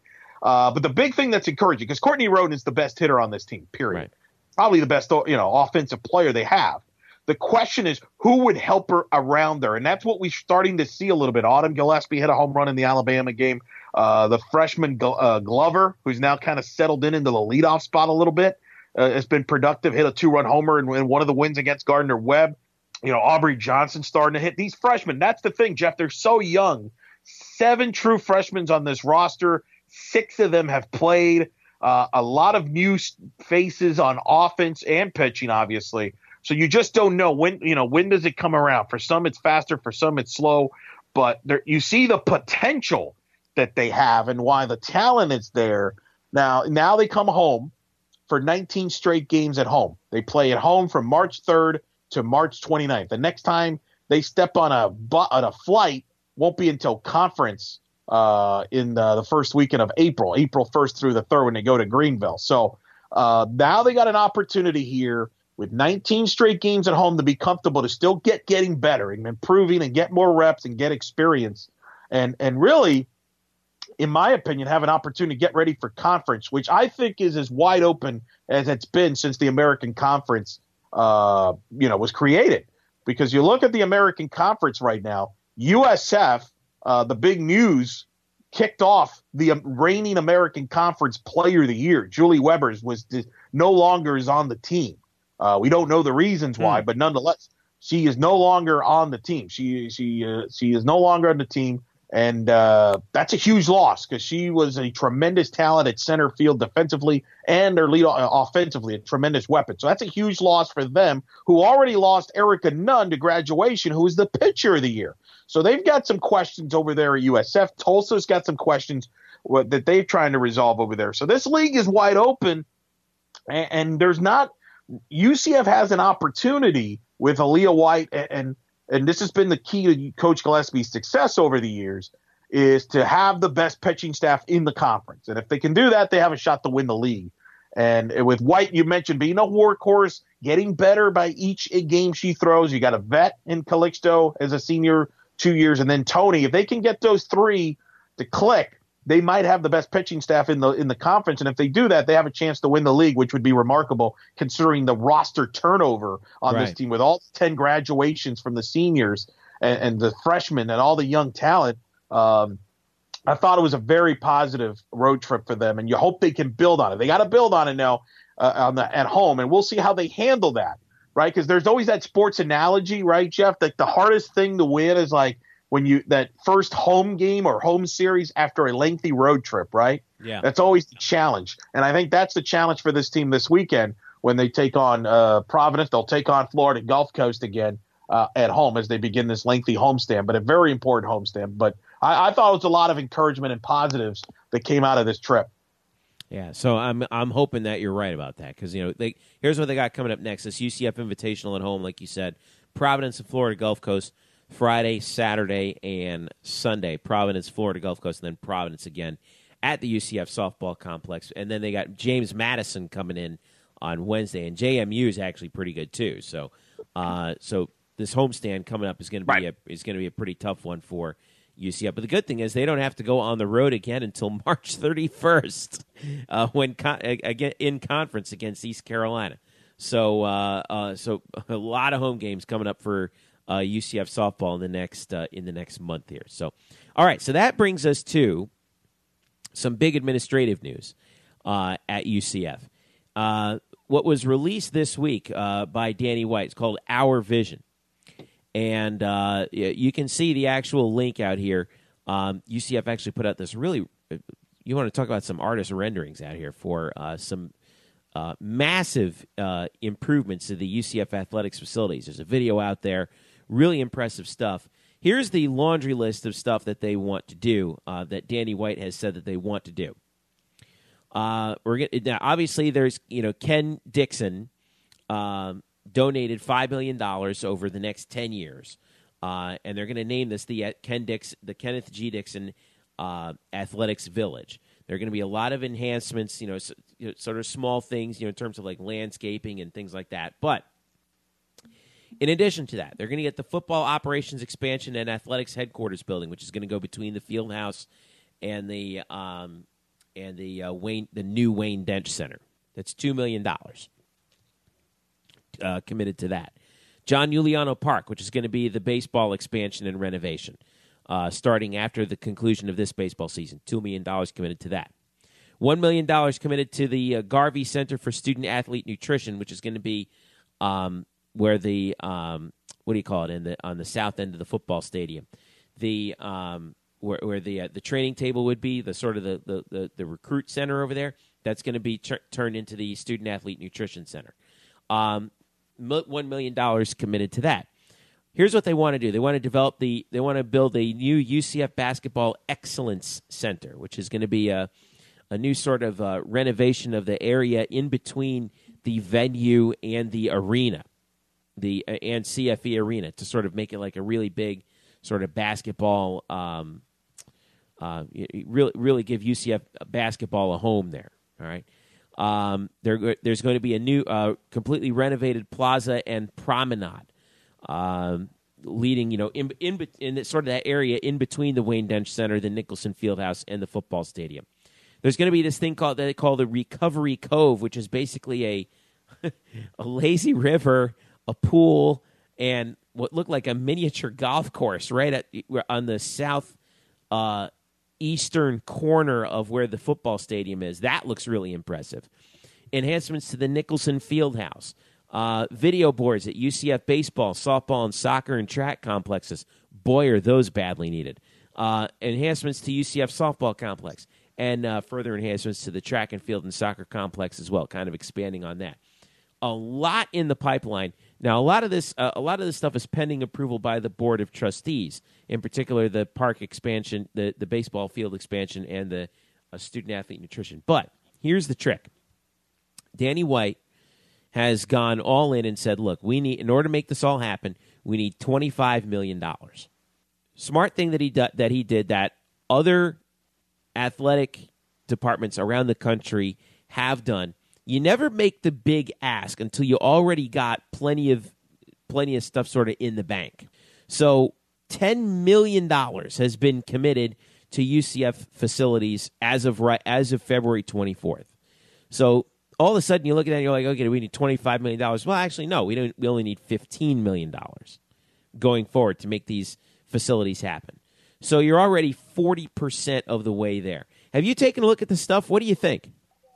Uh, but the big thing that's encouraging because Courtney Roden is the best hitter on this team. Period. Right probably the best you know offensive player they have. The question is who would help her around there, and that's what we're starting to see a little bit. Autumn Gillespie hit a home run in the Alabama game. Uh, the freshman uh, Glover, who's now kind of settled in into the leadoff spot a little bit, uh, has been productive. Hit a two-run homer in, in one of the wins against Gardner Webb. You know Aubrey Johnson starting to hit these freshmen. That's the thing, Jeff. They're so young. Seven true freshmen on this roster. Six of them have played. Uh, a lot of new faces on offense and pitching, obviously. So you just don't know when you know when does it come around. For some, it's faster. For some, it's slow. But there, you see the potential that they have and why the talent is there. Now, now they come home for 19 straight games at home. They play at home from March 3rd to March 29th. The next time they step on a on a flight won't be until conference uh, in the, the, first weekend of April, April 1st through the 3rd when they go to Greenville. So uh, now they got an opportunity here with 19 straight games at home to be comfortable to still get getting better and improving and get more reps and get experience and and really in my opinion have an opportunity to get ready for conference which i think is as wide open as it's been since the american conference uh, you know was created because you look at the american conference right now usf uh, the big news kicked off the reigning American Conference Player of the Year. Julie Webbers was no longer is on the team. Uh, we don't know the reasons why, mm. but nonetheless, she is no longer on the team. She she uh, she is no longer on the team, and uh, that's a huge loss because she was a tremendous talent at center field defensively and their lead uh, offensively, a tremendous weapon. So that's a huge loss for them, who already lost Erica Nunn to graduation, who was the pitcher of the year. So they've got some questions over there at USF. Tulsa's got some questions that they're trying to resolve over there. So this league is wide open, and, and there's not UCF has an opportunity with Aaliyah White, and, and and this has been the key to Coach Gillespie's success over the years, is to have the best pitching staff in the conference. And if they can do that, they have a shot to win the league. And with White, you mentioned being a workhorse, getting better by each game she throws. You got a vet in Calixto as a senior two years, and then Tony. If they can get those three to click, they might have the best pitching staff in the in the conference. And if they do that, they have a chance to win the league, which would be remarkable considering the roster turnover on right. this team with all ten graduations from the seniors and, and the freshmen and all the young talent. Um, I thought it was a very positive road trip for them, and you hope they can build on it. They got to build on it now uh, on the, at home, and we'll see how they handle that right? Because there's always that sports analogy, right, Jeff? Like the hardest thing to win is like when you that first home game or home series after a lengthy road trip, right? Yeah. That's always the challenge. And I think that's the challenge for this team this weekend when they take on uh, Providence. They'll take on Florida Gulf Coast again uh, at home as they begin this lengthy homestand, but a very important homestand. But I, I thought it was a lot of encouragement and positives that came out of this trip. Yeah, so I'm I'm hoping that you're right about that because you know they, here's what they got coming up next: this UCF Invitational at home, like you said, Providence and Florida Gulf Coast, Friday, Saturday, and Sunday. Providence, Florida Gulf Coast, and then Providence again at the UCF softball complex, and then they got James Madison coming in on Wednesday, and JMU is actually pretty good too. So, uh, so this homestand coming up is going to be right. a, is going to be a pretty tough one for UCF. But the good thing is they don't have to go on the road again until March 31st uh, when con- again in conference against East Carolina. So, uh, uh, so a lot of home games coming up for UCF uh, softball in the next uh, in the next month here. So, all right. So that brings us to some big administrative news uh, at UCF. what was released this week by Danny White is called Our Vision and uh, you can see the actual link out here. Um, UCF actually put out this really. You want to talk about some artist renderings out here for uh, some uh, massive improvements to the UCF athletics facilities. There's a video out there, really impressive stuff. Here's the laundry list of stuff that they want to do uh, that Danny White has said that they want to do. Uh, we're now obviously there's you know Ken Dixon. Um, donated $5 million over the next 10 years. Uh, and they're going to name this the uh, Ken Dix, the Kenneth G. Dixon uh, Athletics Village. There are going to be a lot of enhancements, you know, so, you know, sort of small things, you know, in terms of like landscaping and things like that. But in addition to that, they're going to get the football operations expansion and athletics headquarters building, which is going to go between the field house and the um, and the uh, Wayne, the new Wayne Densch Center. That's two million dollars uh, committed to that. John Euliano Park, which is going to be the baseball expansion and renovation, uh, starting after the conclusion of this baseball season. $2 million committed to that. $1 million committed to the uh, Garvey Center for Student Athlete Nutrition, which is going to be um, where the, um, what do you call it, in the, on the south end of the football stadium. The, um, where, where the, uh, the training table would be, the sort of the, the, the, the recruit center over there, that's going to be turned into the Student Athlete Nutrition Center. Um, one million dollars committed to that. Here's what they want to do: they want to develop the, they want to build a new UCF basketball excellence center, which is going to be a a new sort of uh, renovation of the area in between the venue and the arena, the uh, and CFE arena to sort of make it like a really big sort of basketball. Um, uh, really, really give UCF basketball a home there. All right. Um, there, there's going to be a new, uh, completely renovated plaza and promenade, um, leading, you know, in, in, in sort of that area in between the Wayne Densch Center, the Nicholson Fieldhouse, and the football stadium. There's going to be this thing called that they call the Recovery Cove, which is basically a a lazy river, a pool, and what looked like a miniature golf course right at on the south uh, eastern corner of where the football stadium is. That looks really impressive. Enhancements to the Nicholson Fieldhouse, uh, video boards at UCF baseball, softball, and soccer and track complexes. Boy, are those badly needed. Uh, enhancements to UCF softball complex, and uh, further enhancements to the track and field and soccer complex as well. Kind of expanding on that. A lot in the pipeline now, a lot of this, uh, a lot of this stuff is pending approval by the board of trustees. In particular, the park expansion, the the baseball field expansion, and the uh, student athlete nutrition. But here's the trick: Danny White has gone all in and said, "Look, we need in order to make this all happen, we need twenty five million dollars." Smart thing that he do, that he did that other athletic departments around the country have done you never make the big ask until you already got plenty of plenty of stuff sort of in the bank. So ten million dollars has been committed to UCF facilities as of right as of February twenty fourth. So all of a sudden you look at that and you're like, okay, we need twenty five million dollars. Well, actually, no, we don't. We only need fifteen million dollars going forward to make these facilities happen. So you're already forty percent of the way there. Have you taken a look at the stuff? What do you think?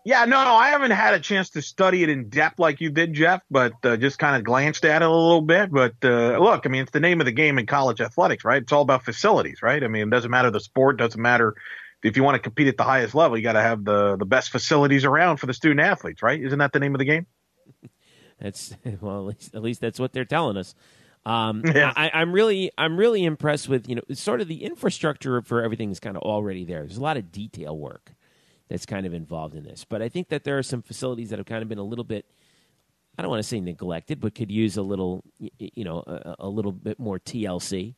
Yeah, no, I haven't had a chance to study it in depth like you did, Jeff, but uh, just kind of glanced at it a little bit. But uh, look, I mean, it's the name of the game in college athletics, right? It's all about facilities, right? I mean, it doesn't matter the sport, doesn't matter if you want to compete at the highest level, you got to have the the best facilities around for the student athletes, right? Isn't that the name of the game? That's well, at least, at least that's what they're telling us. Um, yeah. I, am really, I'm really impressed with you know, sort of the infrastructure for everything is kind of already there. There's a lot of detail work that's kind of involved in this. But I think that there are some facilities that have kind of been a little bit. I don't want to say neglected, but could use a little, you know, a, a little bit more TLC,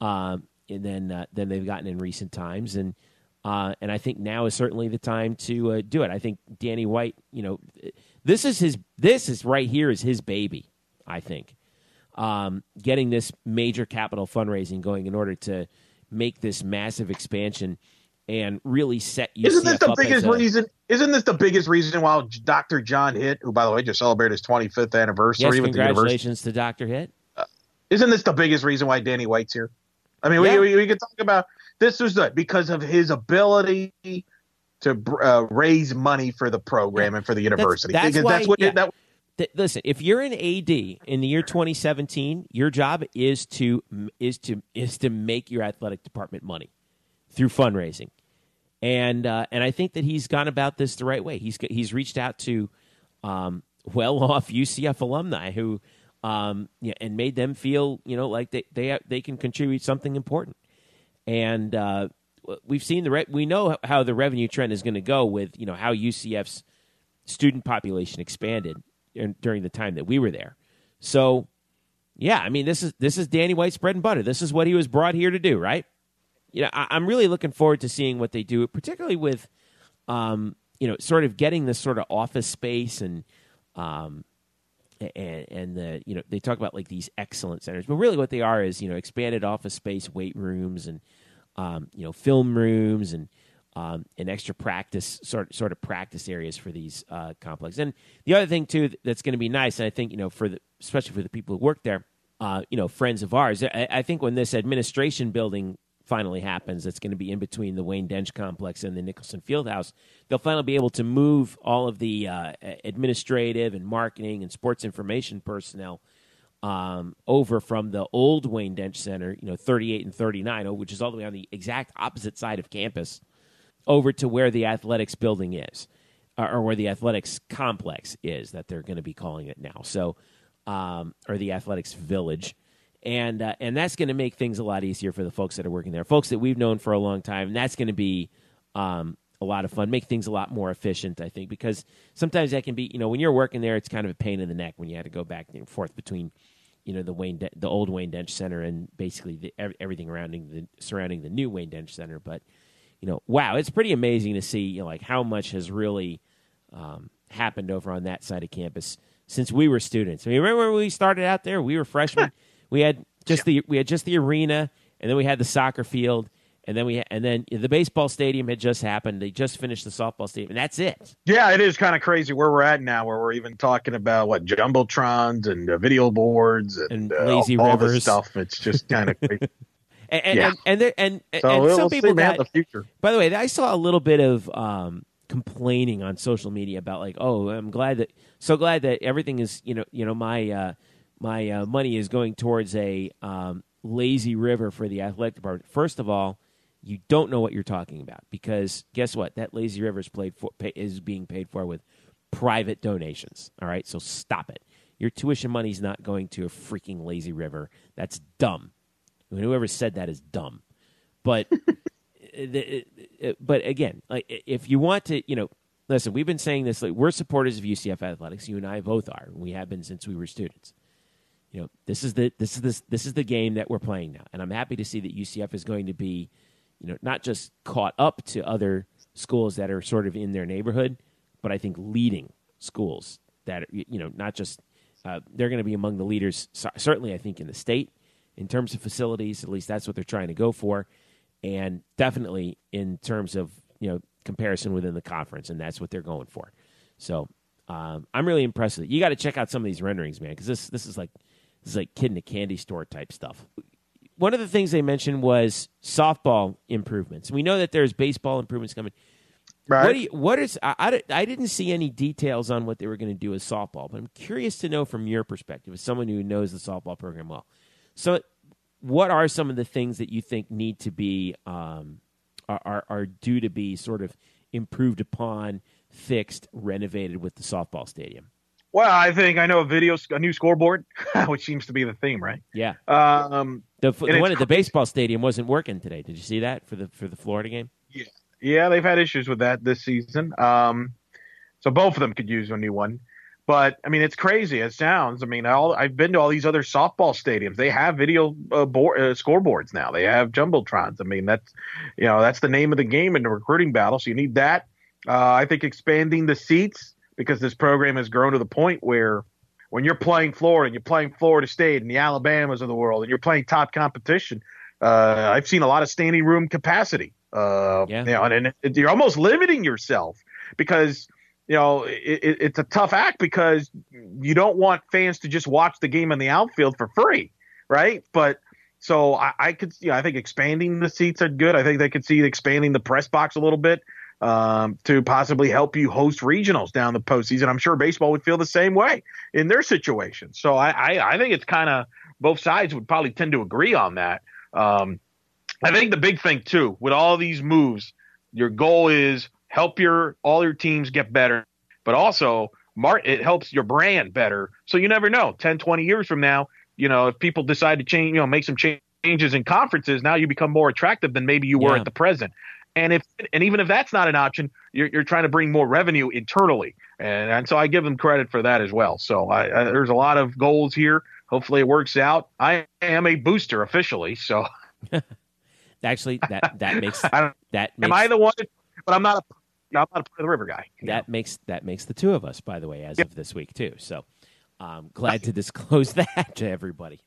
um, and then uh, than they've gotten in recent times. And uh, and I think now is certainly the time to uh, do it. I think Danny White, you know, this is his. This is right here is his baby. I think um, getting this major capital fundraising going in order to make this massive expansion and really set UCF Isn't this the biggest a, reason? Isn't this the biggest reason why Dr. John Hitt, who by the way just celebrated his 25th anniversary, yes, congratulations to Dr. Hitt. Uh, isn't this the biggest reason why Danny White's here? I mean, yeah. we, we, we could talk about this was the, because of his ability to uh, raise money for the program and for the university. That's, that's, why, that's what yeah. that. Th- listen, if you're an AD in the year 2017, your job is to is to is to make your athletic department money through fundraising, and uh, and I think that he's gone about this the right way. He's he's reached out to um, well off UCF alumni who um, yeah, and made them feel you know like they they they can contribute something important and uh, we've seen the re- we know how the revenue trend is going to go with you know how UCF's student population expanded in, during the time that we were there. So, yeah, I mean this is this is Danny White's bread and butter. This is what he was brought here to do, right? You know, I, am really looking forward to seeing what they do, particularly with, um, you know, sort of getting this sort of office space and. Um, and, and the you know they talk about like these excellent centers, but really what they are is you know expanded office space, weight rooms, and um, you know film rooms and um, and extra practice sort sort of practice areas for these uh, complexes. And the other thing too that's going to be nice, and I think you know for the especially for the people who work there, uh, you know friends of ours. I, I think when this administration building finally happens, it's going to be in between the Wayne Densch complex and the Nicholson Fieldhouse. They'll finally be able to move all of the uh, administrative and marketing and sports information personnel um, over from the old Wayne Densch Center, you know, 38 and 39, which is all the way on the exact opposite side of campus, over to where the athletics building is, or where the athletics complex is, that they're going to be calling it now. So, um, or the athletics village and uh, and that's going to make things a lot easier for the folks that are working there, folks that we've known for a long time. And that's going to be um, a lot of fun, make things a lot more efficient, I think, because sometimes that can be, you know, when you're working there, it's kind of a pain in the neck when you had to go back and forth between, you know, the Wayne, De- the old Wayne Densch Center and basically the, everything surrounding the surrounding the new Wayne Densch Center. But you know, wow, it's pretty amazing to see, you know, like how much has really um, happened over on that side of campus since we were students. I mean, remember when we started out there? We were freshmen. We had just the we had just the arena, and then we had the soccer field, and then we and then the baseball stadium had just happened. They just finished the softball stadium, and that's it. Yeah, it is kind of crazy where we're at now, where we're even talking about what jumbotrons and uh, video boards and, and uh, lazy all, rivers all stuff. It's just kind of crazy. and, and, yeah. and and, there, and, so and we'll some people see, man, got, the future. By the way, I saw a little bit of um, complaining on social media about like, oh, I'm glad that so glad that everything is you know you know my. Uh, my uh, money is going towards a um, lazy river for the athletic department. First of all, you don't know what you're talking about because guess what? That lazy river is, played for, pay, is being paid for with private donations. All right, so stop it. Your tuition money is not going to a freaking lazy river. That's dumb. Whoever said that is dumb. But, but again, like if you want to, you know, listen. We've been saying this. Like we're supporters of UCF athletics. You and I both are. We have been since we were students you know, this is the this is this this is the game that we're playing now, and I'm happy to see that UCF is going to be, you know, not just caught up to other schools that are sort of in their neighborhood, but I think leading schools that you know not just uh, they're going to be among the leaders. Certainly, I think in the state in terms of facilities, at least that's what they're trying to go for, and definitely in terms of you know comparison within the conference, and that's what they're going for. So um, I'm really impressed with it. You got to check out some of these renderings, man, because this this is like is like kid in a candy store type stuff. One of the things they mentioned was softball improvements. We know that there's baseball improvements coming. Right. What, do you, what is I, I, I didn't see any details on what they were going to do with softball, but I'm curious to know from your perspective, as someone who knows the softball program well. So, what are some of the things that you think need to be um, are, are, are due to be sort of improved upon, fixed, renovated with the softball stadium? Well, I think I know a video, a new scoreboard, which seems to be the theme, right? Yeah. Um, the, the one at the baseball stadium wasn't working today. Did you see that for the for the Florida game? Yeah, Yeah, they've had issues with that this season. Um, so both of them could use a new one. But I mean, it's crazy. It sounds. I mean, all, I've been to all these other softball stadiums. They have video uh, board, uh, scoreboards now. They have jumbotrons. I mean, that's you know that's the name of the game in the recruiting battle. So you need that. Uh, I think expanding the seats because this program has grown to the point where when you're playing Florida and you're playing Florida State and the Alabamas of the world and you're playing top competition, uh, I've seen a lot of standing room capacity. Uh, yeah. You know, and, and you're almost limiting yourself because you know, it, it's a tough act because you don't want fans to just watch the game in the outfield for free, right? But so I, I could, you know, I think expanding the seats are good. I think they could see expanding the press box a little bit um, to possibly help you host regionals down the postseason. I'm sure baseball would feel the same way in their situation. So I, I, I think it's kind of both sides would probably tend to agree on that. Um, I think the big thing too with all these moves, your goal is help your all your teams get better, but also Mart it helps your brand better. So you never know, 10, 20 years from now, you know, if people decide to change, you know, make some changes in conferences, now you become more attractive than maybe you were yeah. at the present. And if and even if that's not an option, you're, you're trying to bring more revenue internally, and, and so I give them credit for that as well. So I, I, there's a lot of goals here. Hopefully it works out. I am a booster officially, so actually that that makes that makes, am I the one? But I'm not a I'm not a part of the river guy. That know? makes that makes the two of us, by the way, as yep. of this week too. So I'm glad to disclose that to everybody.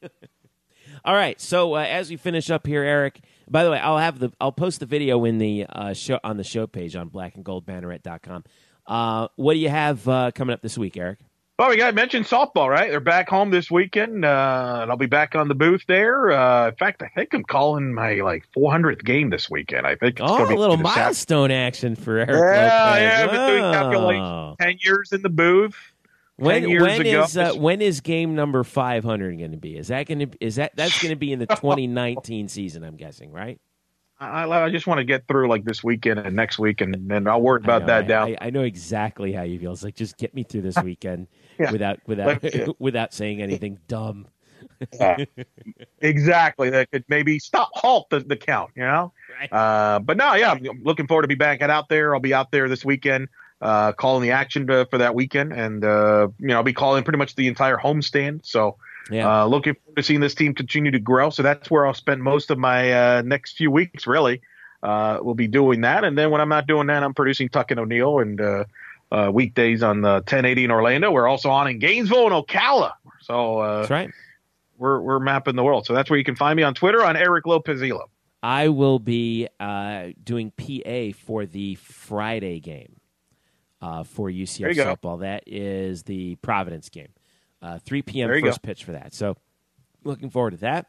All right, so uh, as we finish up here, Eric. By the way, I'll have the I'll post the video in the uh, show on the show page on blackandgoldbanneret.com. Uh, what do you have uh, coming up this week, Eric? Well, we got to mention softball, right? They're back home this weekend, uh, and I'll be back on the booth there. Uh, in fact, I think I'm calling my like 400th game this weekend. I think it's oh, a little milestone action for Eric. Yeah, Lopez. yeah. I've been doing calculations. Ten years in the booth. When, when is uh, when is game number 500 going to be? Is that going to is that that's going to be in the 2019 season? I'm guessing, right? I, I just want to get through like this weekend and next week, and then I'll worry about know, that I, down. I, I, know exactly how you feel. It's like just get me through this weekend yeah. without without without saying anything dumb. exactly. That could maybe stop halt the, the count. You know. Right. Uh, but no, yeah, I'm looking forward to be back out there. I'll be out there this weekend, uh, calling the action to, for that weekend, and uh, you know I'll be calling pretty much the entire homestand. So yeah. Uh, looking forward to seeing this team continue to grow. So that's where I'll spend most of my uh, next few weeks, really. Uh, we'll be doing that. And then when I'm not doing that, I'm producing Tuck and O'Neill and uh, uh, weekdays on the 1080 in Orlando. We're also on in Gainesville and Ocala. So uh, that's right. We're, we're mapping the world. So that's where you can find me on Twitter on Eric Lopezilo. I will be doing PA for the Friday game for UCF softball. That is the Providence game. Uh, 3 p.m. first go. pitch for that. So looking forward to that.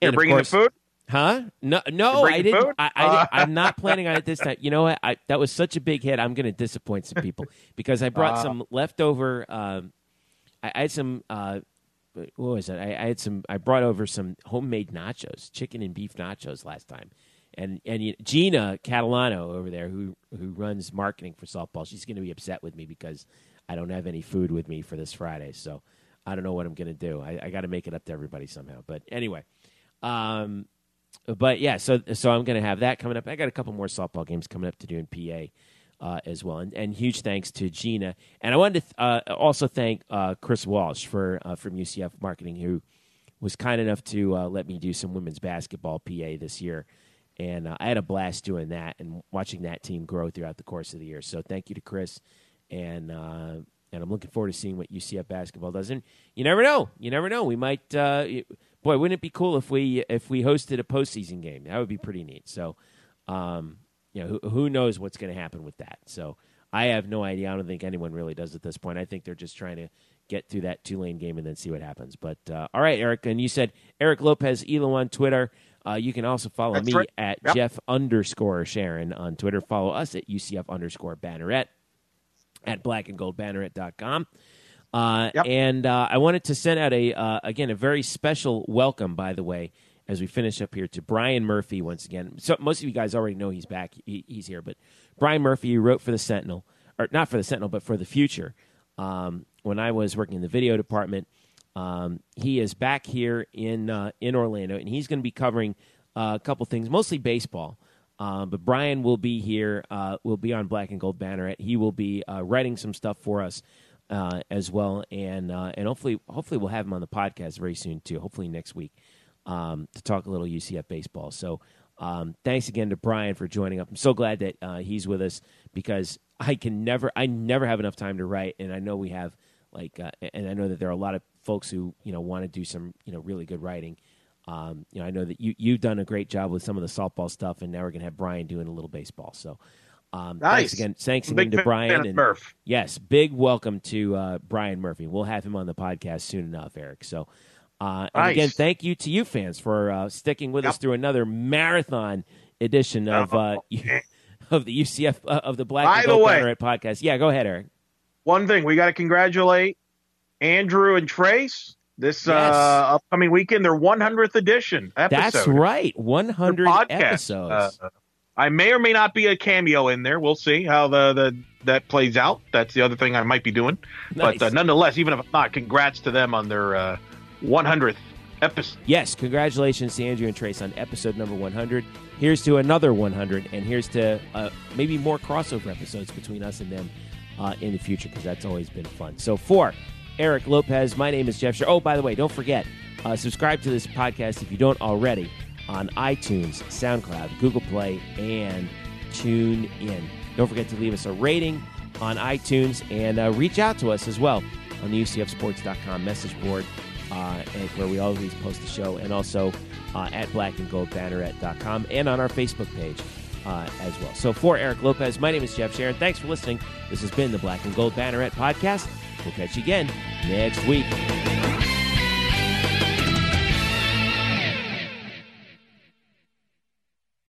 You're and bringing course, the food? Huh? No, no, I didn't. I, I, am not planning on it this time. You know what? I, that was such a big hit. I'm going to disappoint some people because I brought uh, some leftover. Um, I, I, had some. Uh, what was it? I, I, had some. I brought over some homemade nachos, chicken and beef nachos last time, and and you, Gina Catalano over there, who who runs marketing for softball, she's going to be upset with me because I don't have any food with me for this Friday. So I don't know what I'm going to do. I, I got to make it up to everybody somehow. But anyway, um, but yeah, so so I'm going to have that coming up. I got a couple more softball games coming up to do in PA. Uh, as well, and, and huge thanks to Gina, and I wanted to th- uh, also thank uh, Chris Walsh for uh, from UCF Marketing, who was kind enough to uh, let me do some women's basketball PA this year, and uh, I had a blast doing that and watching that team grow throughout the course of the year. So thank you to Chris, and and I'm looking forward to seeing what UCF basketball does. And you never know, you never know. We might, uh, boy, wouldn't it be cool if we if we hosted a postseason game? That would be pretty neat. So, um, you know, who, who knows what's going to happen with that? So, I have no idea. I don't think anyone really does at this point. I think they're just trying to get through that two lane game and then see what happens. But uh, all right, Eric, and you said Eric Lopez Elo on Twitter. Uh, you can also follow That's me right. at yep. Jeff underscore Sharon on Twitter. Follow us at UCF underscore Banneret at blackandgoldbanneret.com. Uh, yep. And uh, I wanted to send out a uh, again a very special welcome, by the way, as we finish up here to Brian Murphy once again. So most of you guys already know he's back; he, he's here. But Brian Murphy, who wrote for the Sentinel, or not for the Sentinel, but for the Future. Um, when I was working in the video department, um, he is back here in uh, in Orlando, and he's going to be covering uh, a couple things, mostly baseball. Um, but Brian will be here. Uh, will be on Black and Gold Banneret. He will be uh, writing some stuff for us uh, as well, and uh, and hopefully hopefully we'll have him on the podcast very soon too. Hopefully next week um, to talk a little UCF baseball. So um, thanks again to Brian for joining up. I'm so glad that he's with us because I can never I never have enough time to write, and I know we have like and I know that there are a lot of folks who you know want to do some you know really good writing. Um, you know, I know that you you've done a great job with some of the softball stuff, and now we're gonna have Brian doing a little baseball. So, um, nice. thanks again. Thanks again to Brian and Murph. Yes, big welcome to uh, Brian Murphy. We'll have him on the podcast soon enough, Eric. So, uh, and nice. again, thank you to you fans for uh, sticking with yep. us through another marathon edition of uh, of the UCF uh, of the Black By and Gold podcast. Yeah, go ahead, Eric. One thing we got to congratulate Andrew and Trace this yes. uh, upcoming weekend, their 100th edition episode. That's right, 100 episodes. Uh, I may or may not be a cameo in there. We'll see how the, the that plays out. That's the other thing I might be doing. Nice. But uh, nonetheless, even if I'm not, congrats to them on their uh, 100th uh, episode. Yes, congratulations to Andrew and Trace on episode number 100. Here's to another 100, and here's to uh, maybe more crossover episodes between us and them uh, in the future because that's always been fun. So for Eric Lopez. My name is Jeff Sher. Oh, by the way, don't forget, uh, subscribe to this podcast if you don't already on iTunes, SoundCloud, Google Play, and Tune In. Don't forget to leave us a rating on iTunes and uh, reach out to us as well on the UCFsports.com message board, uh, where we always post the show, and also uh, at blackandgoldbanneret.com and on our Facebook page. Uh, as well. So for Eric Lopez, my name is Jeff Sharon. Thanks for listening. This has been the Black and Gold Banneret podcast. We'll catch you again next week.